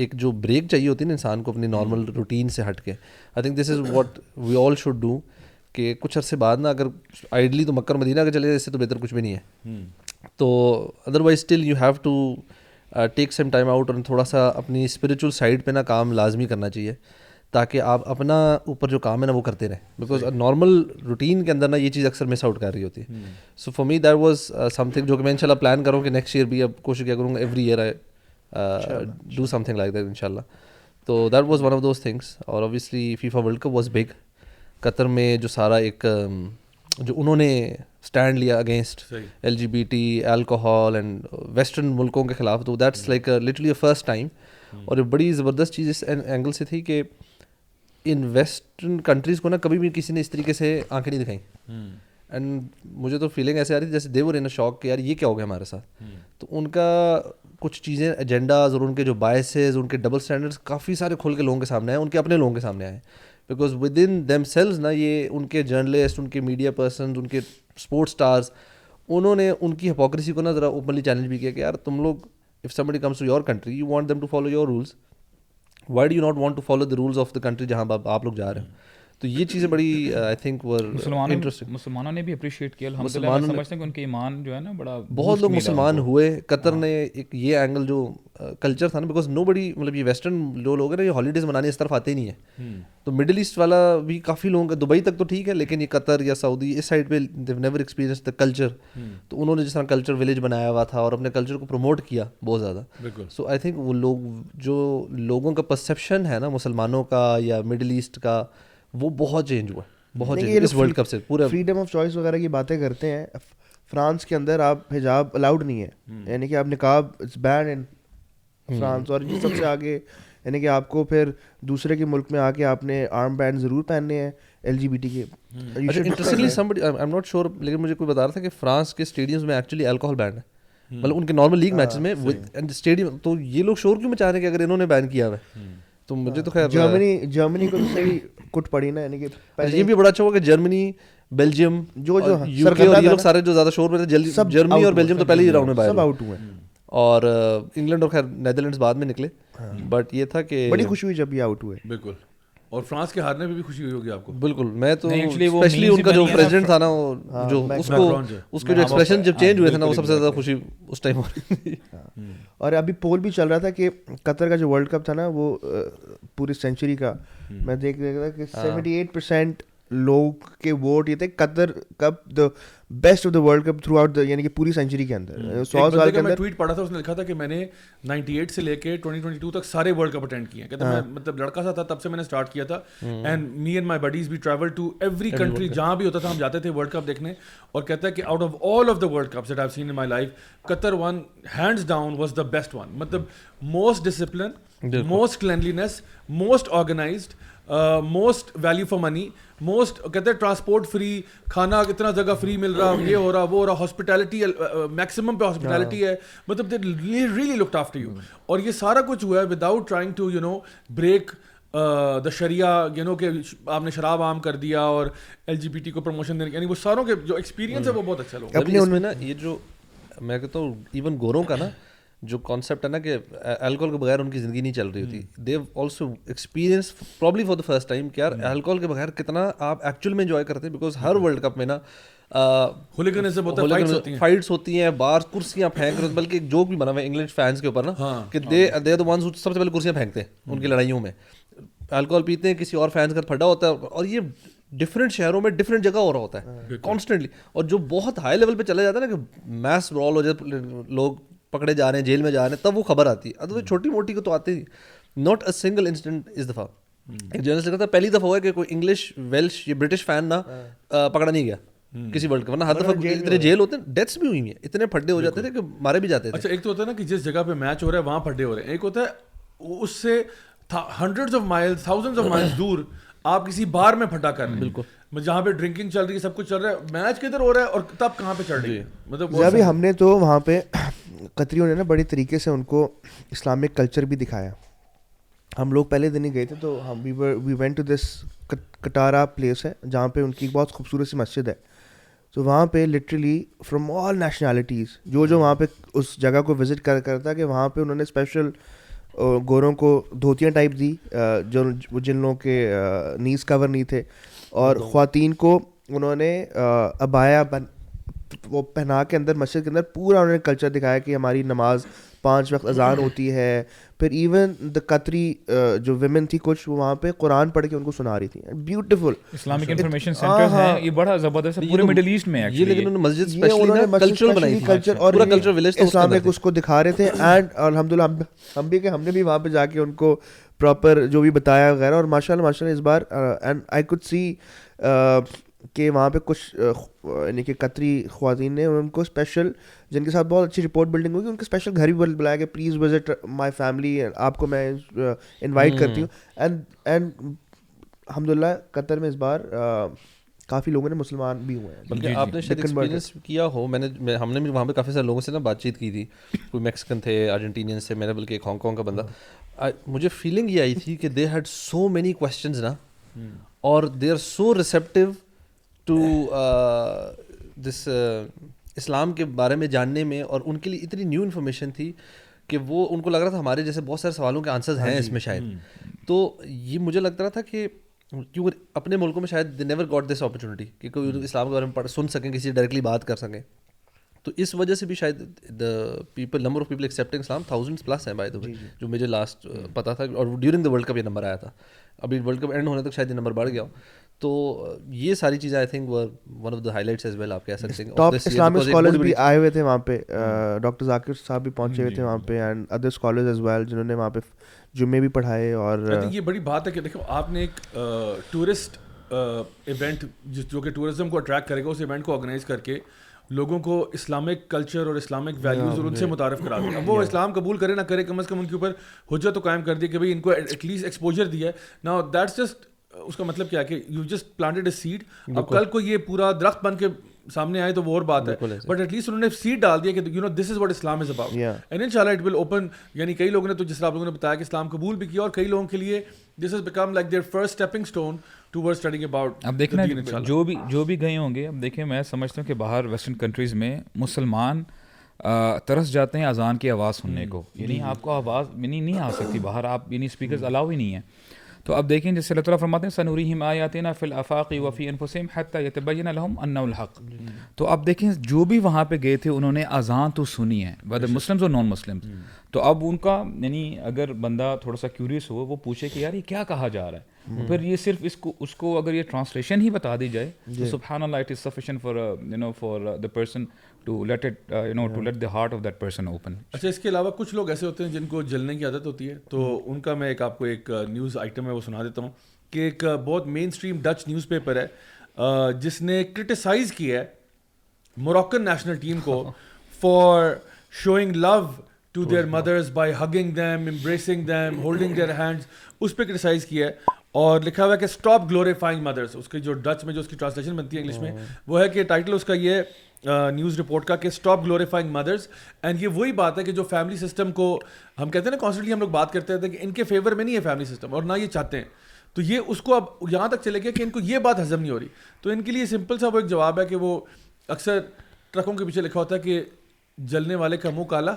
S4: ایک جو بریک چاہیے ہوتی ہے نا انسان کو اپنی نارمل روٹین hmm. سے ہٹ کے I think this is what we all should do کہ کچھ عرصے بعد نا اگر آئیڈلی تو مکر مدینہ کے چلے جائے اس سے تو بہتر کچھ بھی نہیں ہے تو otherwise still you have to take some time out اور تھوڑا سا اپنی اسپریچول سائڈ پہ نا کام لازمی کرنا چاہیے تاکہ آپ اپنا اوپر جو کام ہے نا وہ کرتے رہیں بیکاز نارمل روٹین کے اندر نا یہ چیز اکثر مس آؤٹ کر رہی ہوتی ہے so for me that was something جو کہ میں ان شاء اللہ پلان کروں کہ نیکسٹ ایئر بھی اب کوشش کیا کروں گا every year I do something like that ان شاء اللہ تو that was one of those things اور obviously FIFA World Cup was big Qatar میں جو سارا ایک جو انہوں نے اسٹینڈ لیا against L G B T alcohol and western ملکوں کے خلاف تو that's like literally a first time اور یہ بڑی زبردست چیز اس اینگل سے تھی کہ ان ویسٹرن کنٹریز کو نا کبھی بھی کسی نے اس طریقے سے آنکھیں نہیں دکھائیں اینڈ مجھے تو فیلنگ ایسے آ رہی تھی جیسے دیور ان شوق کہ یار یہ کیا ہو گیا ہمارے ساتھ تو ان کا کچھ چیزیں ایجنڈاز اور ان کے جو باعثز ان کے ڈبل اسٹینڈرڈس کافی سارے کھل کے لوگوں کے سامنے آئے ان کے اپنے لوگوں کے سامنے آئے because within themselves نا یہ ان کے جرنلسٹ ان کے میڈیا پرسنز ان کے اسپورٹس اسٹارس انہوں نے ان کی ہپوکریسی کو نا ذرا اوپنلی چیلنج بھی کیا کہ یار تم لوگ if somebody comes to your country you want them to follow your rules why do not want to follow the rules of the country جہاں آپ لوگ جا رہے ہیں تو یہ
S1: چیزیں بڑی uh, آئی تھنک مسلمانوں نے بھی اپریشیٹ کیا کہ ان کے ایمان جو ہے نا بڑا بہت لوگ مسلمان
S4: ہوئے قطر ہاں۔ نے ایک یہ اینگل جو کلچر uh, تھا نا بیکاز نو بڑی مطلب یہ ویسٹرن جو لوگ ہیں نا یہ ہالیڈیز منانے اس طرف آتے نہیں ہیں تو مڈل ایسٹ والا بھی کافی لوگوں کا دبئی تک تو ٹھیک ہے لیکن یہ قطر یا سعودی اس سائڈ پہ نیور ایکسپیرینس دا کلچر تو انہوں نے جس طرح کلچر ولیج بنایا ہوا تھا اور اپنے کلچر کو پروموٹ کیا بہت زیادہ سو آئی تھنک وہ لوگ جو لوگوں کا پرسیپشن ہے نا مسلمانوں کا یا مڈل ایسٹ کا وہ بہت چینج ہوا ہے بہت اس ورلڈ کپ سے پورا فریڈم آف چوائس وغیرہ کی باتیں کرتے ہیں فرانس کے اندر آپ حجاب الاؤڈ نہیں ہے یعنی کہ آپ نقاب اٹس بینڈ ان فرانس اور یہ سب سے آگے یعنی کہ آپ کو پھر دوسرے کے ملک میں آ کے آپ نے آرم بینڈ ضرور پہننے ہیں ایل جی بی ٹی کے ناٹ اچھا، شیور لیکن مجھے کوئی بتا رہا تھا کہ فرانس کے اسٹیڈیمس میں ایکچولی الکوہل بینڈ ہے مطلب ان کے نارمل لیگ میچز میں اسٹیڈیم تو یہ لوگ شور کیوں مچا رہے ہیں کہ اگر انہوں نے بین کیا ہوا ہے تو مجھے تو خیر جرمنی جرمنی کو صحیح کٹ پڑی نا یعنی کہ یہ بھی بڑا اچھا ہوا کہ جرمنی بیلجیم جو جو اور ہاں، یہ لوگ سارے جو زیادہ شور میں تھے جرمنی اور بیلجیم تو پہلے ہی راؤنڈ میں باہر سب آؤٹ ہوئے اور انگلینڈ اور خیر نیدرلینڈز بعد میں نکلے ہاں۔ بٹ یہ تھا کہ بڑی خوشی ہوئی جب یہ آؤٹ ہوئے بالکل اور فرانس کے ہارنے میں بھی خوشی ہوئی ہوگی آپ کو بالکل میں تو اسپیشلی ان کا جو پریزیڈنٹ تھا نا ہاں، جو اس کو اس کے جو ایکسپریشن جب چینج ہوئے تھے نا وہ سب سے زیادہ خوشی اس ٹائم ہو رہی تھی اور ابھی پول بھی چل رہا تھا کہ قطر کا جو ورلڈ کپ تھا نا وہ پوری سینچری کا Hmm. میں دیکھ دیکھ رہا کہ سیونٹی ایٹ پرسینٹ لوگ کے ووٹ یہ تھے Qatar cup the best of the world cup throughout یعنی کہ پوری سینچری کے اندر hmm. سو سال کے اندر ٹویٹ پڑھا تھا اس نے لکھا تھا کہ میں نے نائنٹی ایٹ سے لے کے ٹوئنٹی
S1: ٹوئنٹی ٹو تک سارے ورلڈ کپ اٹینڈ کیے ہیں کہتے ہیں ہاں۔ مطلب لڑکا سا تھا تب سے میں نے اسٹارٹ کیا تھا and me and my buddies بھی ٹریول ٹو ایوری کنٹری جہاں بھی ہوتا تھا ہم جاتے تھے ورلڈ کپ دیکھنے اور کہتا ہے کہ out of all of the world cup set I seen in my life Qatar one hands down was the best one مطلب most discipline most cleanliness most organized most value for money most کہتے ہیں transport free کھانا اتنا جگہ free مل رہا یہ ہو رہا وہ ہو رہا ہاسپٹیلٹی میکسیمم uh, uh, پہ ہاسپٹیلٹی ہے مطلب ریئلی لک آفٹر یو اور یہ سارا کچھ ہوا ہے without trying to you know break the شریا یو نو کہ آپ نے شراب عام کر دیا اور ایل جی بی ٹی کو پروموشن دینے یعنی وہ ساروں کے جو ایکسپیرینس ہے وہ ہاں۔ بہت اچھا
S4: لوگ اپنے ان میں نا یہ جو میں کہتا ہوں ایون گوروں کا نا جو کانسیپٹ ہے نا کہ الکوہول کے بغیر ان کی زندگی نہیں چل رہی ہوتی they also experience probably for the first time کہ یار الکوہول کے بغیر کتنا آپ ایکچوئل میں انجوائے کرتے ہیں بیکاز ہر ورلڈ کپ میں نا فائٹس ہوتی ہیں بار کرسیاں پھینک رہے بلکہ ایک جوک بھی بنا ہوا ہے انگلش فینس کے اوپر نا ہاں، کہ دے دے ونس سب سے پہلے کرسیاں پھینکتے ہیں ان کی لڑائیوں میں الکوہول پیتے ہیں کسی اور فینس کا پھڈا ہوتا ہے اور یہ ڈفرینٹ شہروں میں ڈفرینٹ جگہ ہو رہا ہوتا ہے کانسٹنٹلی اور جو بہت ہائی لیول پہ چلا جاتا ہے نا کہ میس برال ہو جائے لوگ پکڑے جا رہے ہیں جیل میں جا رہے ہیں تب وہ خبر آتی ہے ادروائز چھوٹی موٹی کو تو آتی ہی ناٹ اے سنگل انسیڈنٹ اس دفعہ ایک جرنلسٹ نے کہا تھا پہلی دفعہ ہوا ہے کہ کوئی انگلش ویلش یا برٹش فین نہ ہاں۔ پکڑا نہیں گیا کسی ورلڈ کپ ورنہ ہر دفعہ اتنے جیل ہوتے ہیں ڈیتھس بھی ہوئی ہیں اتنے پھڈے ہو جاتے تھے کہ مارے بھی جاتے تھے اچھا ایک تو ہوتا ہے نا کہ جس جگہ پہ میچ ہو رہا ہے وہاں پھڈے ہو رہے ہیں ایک ہوتا ہے اس
S1: سے hundred of mile thousand of mile دور آپ کسی بار میں پھٹا
S4: کر بالکل جہاں
S1: پہ ڈرنکنگ چل رہی ہے سب کچھ چل رہا ہے میچ کدھر ہو رہا ہے اور تب کہاں پہ رہی
S4: ہے جی۔ مطلب جی، ہم نے تو وہاں پہ قطریوں نے نا بڑی طریقے سے ان کو اسلامک کلچر بھی دکھایا ہم لوگ پہلے دن ہی گئے تھے تو ہم we went to this Katara place ہے جہاں پہ ان کی ایک بہت خوبصورت سی مسجد ہے تو وہاں پہ لٹرلی فرام آل نیشنالٹیز جو جو وہاں پہ اس جگہ کو وزٹ کر کرتا کہ وہاں پہ انہوں نے اسپیشل گوروں کو دھوتیاں ٹائپ دی جو جن لوگوں کے نیز کور نہیں تھے اور خواتین کو انہوں نے ابایا وہ پہنا کے اندر مسجد کے اندر پورا انہوں نے کلچر دکھایا کہ ہماری نماز پانچ وقت اذان ہوتی ہے پھر ایون دا قطری جو ویمن تھی کچھ وہاں پہ قرآن پڑھ کے ان کو سنا رہی تھی
S1: مڈل ایسٹ
S4: میں اس کو دکھا رہے تھے اینڈ الحمد للہ بھی کہ ہم نے بھی وہاں پہ جا کے ان کو پراپر جو بھی بتایا وغیرہ اور ماشاء اللہ ماشاء اللہ اس بار اینڈ آئی کڈ سی کہ وہاں پہ کچھ یعنی کہ قطری خواتین نے ان کو اسپیشل جن کے ساتھ بہت اچھی رپورٹ بلڈنگ ہوگی ان کے اسپیشل گھر بھی بلایا کہ پلیز وزٹ مائی فیملی آپ کو میں انوائٹ کرتی ہوں اینڈ اینڈ الحمد للہ قطر میں اس بار کافی لوگوں نے مسلمان بھی ہوئے ہیں بلکہ جی، جی۔ آپ نے کیا ہو میں نے ہم نے بھی وہاں پہ کافی سارے لوگوں سے نا بات چیت کی تھی کوئی میکسیکن تھے ارجنٹینین سے میں نے بلکہ ایک ہانگ کانگ کا بندہ مجھے فیلنگ یہ آئی تھی کہ they had so many questions نا اور they are so receptive to this uh, uh, اسلام کے بارے میں جاننے میں اور ان کے لیے اتنی نیو انفارمیشن تھی کہ وہ ان کو لگ رہا تھا ہمارے جیسے بہت سارے سوالوں کے آنسرز ہاں ہیں جی، اس میں شاید تو یہ مجھے لگتا تھا کہ کیونکہ اپنے ملکوں میں شاید they never got this opportunity کہ کوئی اسلام کے بارے میں سن سکیں کسی ڈائریکٹلی بات کر سکیں تو اس وجہ سے بھی شاید the people number of people accepting Islam thousand plus ہیں بائے جی، جی۔ جو مجھے لاسٹ uh, پتا تھا اور ڈیورنگ دا ورلڈ کپ یہ نمبر آیا تھا ابھی ورلڈ کپ اینڈ ہونے تک شاید یہ نمبر بڑھ گیا ہو تو یہ ساری چیزیں I think one of the high lights as well آپ کہہ سکتے ہیں ٹاپ اسلامک اسکالرز بھی آئے ہوئے تھے وہاں پہ ڈاکٹر ذاکر ہاں۔ صاحب بھی پہنچے ہوئے جی، تھے وہاں جی۔ پہ and other scholars as well جنہوں نے وہاں پہ جمعے بھی پڑھائے اور یہ بڑی بات ہے کہ دیکھو آپ نے ایک ٹورسٹ ایونٹ
S1: جو کہ ٹورزم کو اٹریکٹ کرے گا اس ایونٹ کو آرگنائز کر کے لوگوں کو اسلامک کلچر اور اسلامک ویلیوز اور ان سے متعارف کرا دیا وہ اسلام قبول کرے نہ کرے کم از کم ان کے اوپر حجر تو قائم کر دیا کہ بھائی ان کو ایٹ لیسٹ ایکسپوجر دیا نا دیٹس جسٹ اس کا مطلب کیا ہے کہ you just planted a seed اب کل کو یہ پورا درخت بن کے سامنے آئے تو وہ اور بات ہے بٹ ایٹ لیسٹ انہوں نے سیٹ ڈال دیا کہ you know this is what Islam is about and ان شاء اللہ اٹ ول اوپن یعنی کئی لوگوں نے تو جس طرح آپ لوگوں نے بتایا کہ اسلام قبول بھی کیا اور کئی لوگوں کے لیے this is become like their first stepping stone دیکھنا
S4: جو بھی جو بھی گئے ہوں گے اب دیکھیں میں سمجھتا ہوں کہ باہر ویسٹرن کنٹریز میں مسلمان ترس جاتے ہیں اذان کی آواز سننے کو یعنی آپ کو آواز یعنی نہیں آ سکتی باہر آپ یعنی اسپیکرز الاؤ ہی نہیں ہیں تو اب دیکھیں جیسے اللہ تعالیٰ فرماتے ہیں نا فل افاقی وفیم ان الحق تو اب دیکھیں جو بھی وہاں پہ گئے تھے انہوں نے اذان تو سنی ہے اور نان مسلم تو اب ان کا یعنی اگر بندہ تھوڑا سا کیوریس ہو وہ پوچھے کہ یار یہ کیا کہا جا رہا ہے پھر یہ صرف اس کو اس کو اگر یہ ٹرانسلیشن ہی بتا دی جائے تو جی۔ سبحان اللہ it is sufficient for for you know the person to to let let it you know heart of that person
S1: open اچھا اس کے علاوہ کچھ لوگ ایسے ہوتے ہیں جن کو جلنے کی عادت ہوتی ہے تو hmm. ان کا میں ایک آپ کو ایک نیوز uh, آئٹم ہے وہ سنا دیتا ہوں کہ ایک uh, بہت mainstream Dutch newspaper ہے uh, جس نے کرٹیسائز کیا ہے موراکن نیشنل ٹیم کو for showing love to their mothers by hugging them embracing them holding their hands اس پہ کرٹیسائز کیا ہے اور لکھا ہوا ہے کہ اسٹاپ گلوریفائنگ مدرس اس کی جو ڈچ میں جو اس کی ٹرانسلیشن بنتی ہے انگلش میں ہاں۔ وہ ہے کہ ٹائٹل اس کا یہ نیوز رپورٹ کا کہ اسٹاپ گلوریفائنگ مدرس اینڈ یہ وہی بات ہے کہ جو فیملی سسٹم کو ہم کہتے ہیں نا کانسٹنٹلی ہم لوگ بات کرتے تھے ہیں کہ ان کے فیور میں نہیں ہے فیملی سسٹم اور نہ یہ چاہتے ہیں تو یہ اس کو اب یہاں تک چلے گیا کہ ان کو یہ بات ہضم نہیں ہو رہی تو ان کے لیے سمپل سا وہ ایک جواب ہے کہ وہ اکثر ٹرکوں کے پیچھے لکھا ہوتا ہے کہ جلنے والے کا منہ کالا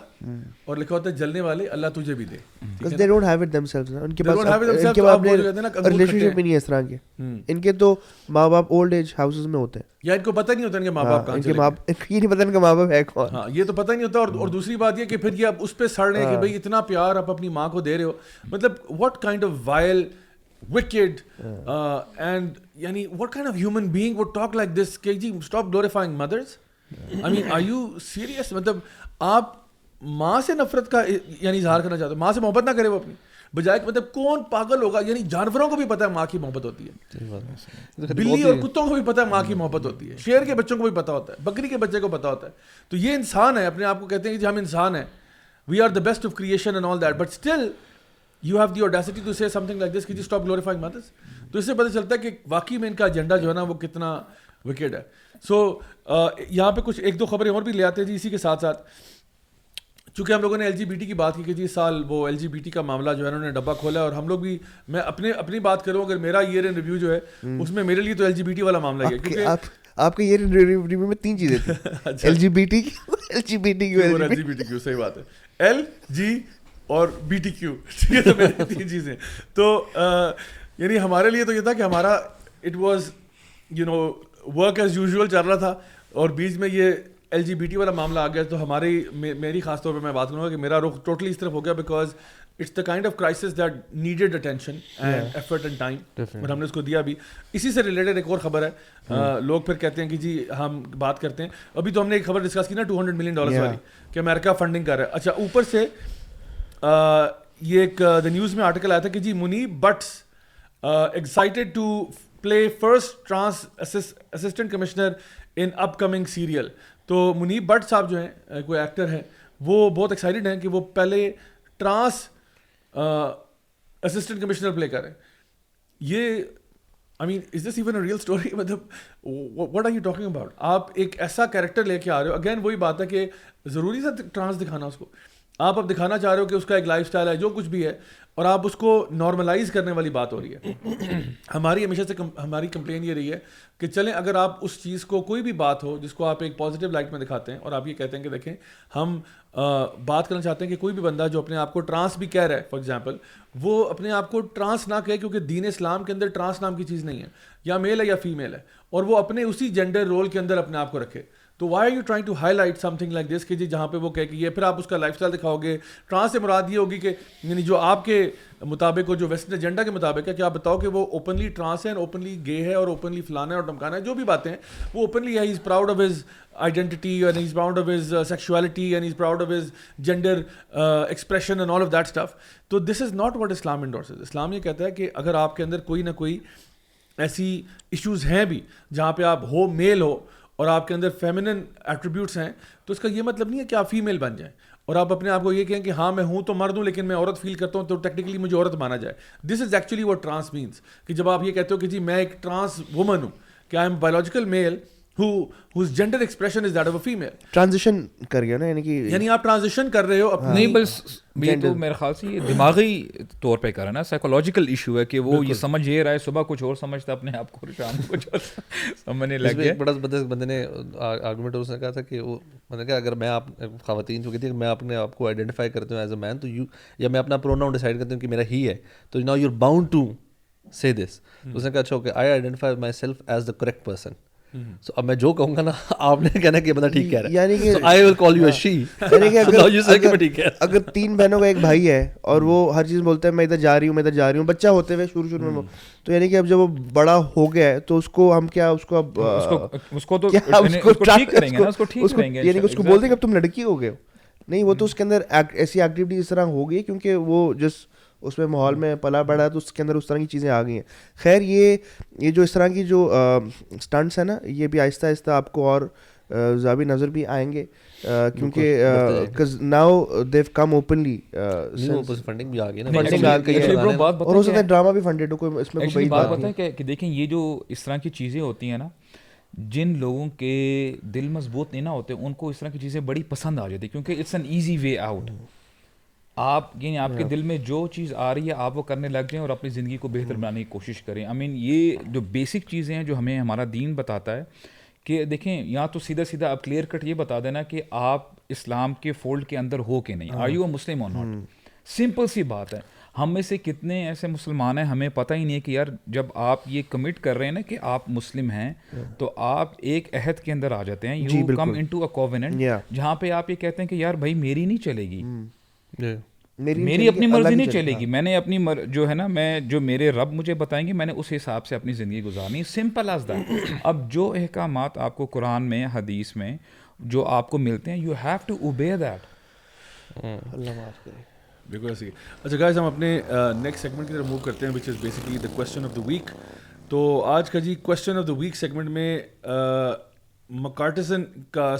S1: اور لکھا ہوتا ہے جلنے والے اللہ تجھے بھی دے دے don't have it them self ان کے پاس
S4: ان کے باپ نے ریلیشن شپ نہیں ہے اس طرح کے ان کے تو ماں باپ اولڈ ایج ہاؤسز میں ہوتے ہیں
S1: یا ان کو پتہ نہیں ہوتا ان کے ہاں، ماں باپ کہاں چلے گئے یہ نہیں
S4: پتہ ان کا ماں باپ ہے کون
S1: ہاں یہ تو پتہ نہیں ہوتا اور دوسری بات یہ کہ پھر یہ اب اس پہ سڑ رہے ہیں کہ ہاں۔ بھئی اتنا پیار آپ اپنی ماں کو دے رہے ہو مطلب what kind of vile wicked and یعنی what kind of human being would talk like this کہ جی stop glorifying mothers I mean are you serious مطلب آپ ماں سے نفرت کا یعنی اظہار کرنا چاہتے ہو ماں سے محبت نہ کرے وہ اپنی بجائے کہ مطلب کون پاگل ہوگا یعنی جانوروں کو بھی پتا ہے ماں کی محبت ہوتی ہے بلی اور کتوں کو بھی پتا ہے ماں کی محبت ہوتی ہے شیر کے بچوں کو بھی پتا ہوتا ہے بکری کے بچے کو پتا ہوتا ہے تو یہ انسان ہے اپنے آپ کو کہتے ہیں کہ جی ہم انسان ہیں we are the best of creation and all that but still you have the audacity to see something like this کی جی اسٹاپ گلوریفائنگ مدرس تو اس سے پتہ چلتا ہے کہ واقعی میں ان کا ایجنڈا جو ہے نا وہ کتنا وکیڈ ہے سو uh, یہاں پہ کچھ ایک دو خبریں اور بھی لے آتے ہیں جی اسی کے ساتھ ساتھ چونکہ ہم لوگوں نے ایل جی بی ٹی کی بات کی کہ جی اس سال وہ ایل جی بی ٹی کا معاملہ جو ہے انہوں نے ڈبہ کھولا اور ہم لوگ بھی میں اپنے اپنی بات کروں اگر میرا ایئر ان ریویو جو ہے اس میں میرے لیے تو ایل جی بی ٹی والا
S4: معاملہ ہے آپ کے ایئر ان ریویو میں تین چیزیں L G B T L G B B T
S1: T L G Q صحیح بات ہے ایل جی اور بی ٹی کیو تین چیزیں تو uh, یعنی ہمارے لیے تو یہ تھا کہ ہمارا it was you know work as usual چل رہا تھا اور بیچ میں یہ ایل جی بی ٹی والا معاملہ آ گیا تو ہماری میری خاص طور پہ میں بات کروں گا کہ میرا رخ ٹوٹلی اس طرف ہو گیا because it's the kind of crisis that needed attention effort and time اور ہم نے اس کو دیا بھی اسی سے ریلیٹڈ ایک اور خبر ہے لوگ پھر کہتے ہیں کہ جی ہم بات کرتے ہیں ابھی تو ہم نے ایک خبر ڈسکس کی نا ٹو ہنڈریڈ ملین ڈالرس والی کہ امیرکا فنڈنگ کر رہا ہے اچھا اوپر سے یہ ایک دا نیوز میں آرٹیکل آیا تھا کہ جی منی bits excited play first trans assistant commissioner in upcoming serial تو منیب بٹ صاحب جو ہیں کوئی ایکٹر ہے وہ بہت ایکسائٹیڈ ہیں کہ وہ پہلے ٹرانس اسسٹنٹ کمشنر پلے کریں یہ I mean is this even a real story مطلب what are you talking about آپ ایک ایسا کیریکٹر لے کے آ رہے ہو اگین وہی بات ہے کہ ضروری تھا ٹرانس دکھانا اس کو آپ اب دکھانا چاہ رہے ہو کہ اس کا ایک لائف سٹائل ہے جو کچھ بھی ہے اور آپ اس کو نارملائز کرنے والی بات ہو رہی ہے ہماری ہمیشہ سے ہماری کمپلین یہ رہی ہے کہ چلیں اگر آپ اس چیز کو کوئی بھی بات ہو جس کو آپ ایک پازیٹیو لائٹ میں دکھاتے ہیں اور آپ یہ کہتے ہیں کہ دیکھیں ہم بات کرنا چاہتے ہیں کہ کوئی بھی بندہ جو اپنے آپ کو ٹرانس بھی کہہ رہا ہے فار ایگزامپل وہ اپنے آپ کو ٹرانس نہ کہے کیونکہ دین اسلام کے اندر ٹرانس نام کی چیز نہیں ہے یا میل ہے یا فیمیل ہے اور وہ اپنے اسی جینڈر رول کے اندر اپنے آپ کو رکھے تو why you trying to highlight something like this کہ جی جہاں پہ وہ کہہ کہ پھر آپ اس کا لائف اسٹائل دکھاؤ گے ٹرانس سے مراد یہ ہوگی کہ یعنی جو آپ کے مطابق ہو جو ویسٹرن ایجنڈا کے مطابق ہے کہ آپ بتاؤ کہ وہ اوپنلی ٹرانس ہے اوپنلی گے ہے اور اوپنلی فلانا ہے اور ٹمکانا ہے جو بھی باتیں ہیں وہ اوپنلی ہے از proud of is identity and is proud of his sexuality and is proud of is gender expression and all of that stuff تو this is not what Islam endorses اسلام یہ کہتا ہے کہ اگر آپ کے اندر کوئی نہ کوئی ایسی ایشوز ہیں بھی جہاں پہ آپ ہو میل ہو اور آپ کے اندر فیمنن ایٹریبیوٹس ہیں تو اس کا یہ مطلب نہیں ہے کہ آپ فیمیل بن جائیں اور آپ اپنے آپ کو یہ کہیں کہ ہاں میں ہوں تو مرد ہوں لیکن میں عورت فیل کرتا ہوں تو ٹیکنیکلی مجھے عورت مانا جائے دس از ایکچولی وہ ٹرانس مینس کہ جب آپ یہ کہتے ہو کہ جی میں ایک ٹرانس وومن ہوں کہ آئی ایم بایولوجیکل میل دماغی
S4: طور پہ وہ یہ سمجھ یہ رہا ہے صبح کچھ اور سمجھتا اپنے آپ کو شام
S5: زبردست بندے نے کہا تھا کہ میں نے کہا اگر میں خواتین جو کہتی ہے میں اپنے آپ کو آئیڈینٹیفائی کرتی ہوں ایز اے مین تو میں اپنا پروناؤن ڈیسائڈ کرتی ہوں کہ میرا ہی ہے تو now you bound to say this I myself as the correct person so اب میں جو کہوں گا نا آپ نے کہنا کہ بندہ ٹھیک کہہ رہا ہے یعنی کہ آئی ول کال یو شی یعنی کہ اگر اگر تین بہنوں کا ایک بھائی ہے اور وہ ہر چیز بولتا ہے میں ادھر جا رہی ہوں میں ادھر جا رہی ہوں بچہ ہوتے ہوئے شروع شروع میں تو یعنی کہ اب جب وہ بڑا ہو گیا ہے
S4: تو اس کو ہم کیا اس کو اب اس کو تو ٹھیک کریں گے اس کو ٹھیک کریں گے اس کو یعنی کہ اس کو بول
S5: دیں کہ اب تم لڑکی ہو گئے ہو نہیں وہ تو اس کے اندر ایسی ایکٹیویٹی اس طرح ہو گئی کیونکہ وہ جس اس میں ماحول ہاں۔ میں پلا بڑھا ہے تو اس کے اندر اس طرح کی چیزیں آ گئی ہیں خیر یہ یہ جو اس طرح کی جو اسٹنٹس ہیں نا یہ بھی آہستہ آہستہ آپ کو اور زابی نظر بھی آئیں گے کیونکہ
S4: ڈراما
S5: بھی
S4: جو اس طرح کی چیزیں ہوتی ہیں نا جن لوگوں کے دل مضبوط نہیں نہ ہوتے ان کو اس طرح کی چیزیں بڑی پسند آ جاتی کیونکہ it's an easy way out آپ یعنی آپ کے دل میں جو چیز آ رہی ہے آپ وہ کرنے لگ جائیں اور اپنی زندگی کو بہتر hmm. بنانے کی کوشش کریں آئی مین یہ جو بیسک چیزیں ہیں جو ہمیں ہمارا دین بتاتا ہے کہ دیکھیں یا تو سیدھا سیدھا آپ کلیئر کٹ یہ بتا دینا کہ آپ اسلام کے فولڈ کے اندر ہو کہ نہیں I you a Muslim or not simple سی بات ہے ہم میں سے کتنے ایسے مسلمان ہیں ہمیں پتہ ہی نہیں ہے کہ یار جب آپ یہ کمٹ کر رہے ہیں نا کہ آپ مسلم ہیں تو آپ ایک عہد کے اندر آ جاتے ہیں یو کم اے جہاں پہ آپ یہ کہتے ہیں کہ یار بھائی میری نہیں چلے گی hmm. جی۔ میری اپنی مرضی نہیں چلے گی میں نے اپنی جو ہے نا میں جو میرے رب مجھے بتائیں گے میں نے اس حساب سے اپنی زندگی گزارنی سمپل اب جو جو احکامات آپ آپ کو کو قرآن میں میں حدیث ملتے ہیں you have to obey that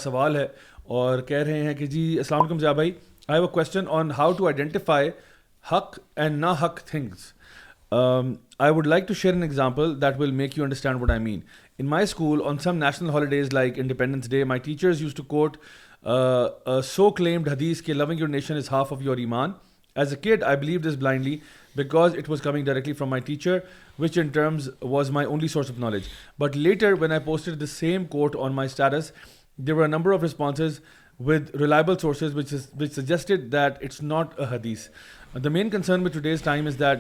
S1: سوال ہے اور کہہ رہے ہیں کہ جی السلام علیکم جا بھائی I have a question on how to identify حق اینڈ نا حق things I would like to share an example that will make you understand what I mean in my school on some national holidays like independence day my teachers use to quote so claimed حدیث کے loving your nation is half of your ایمان as a kid I believe this blindly because it was coming directly from my teacher which in terms was my only source of knowledge but later when I posted the same quote on my status there are number of responses with reliable sources which suggested that it's not a حدیث the main concern to days time is that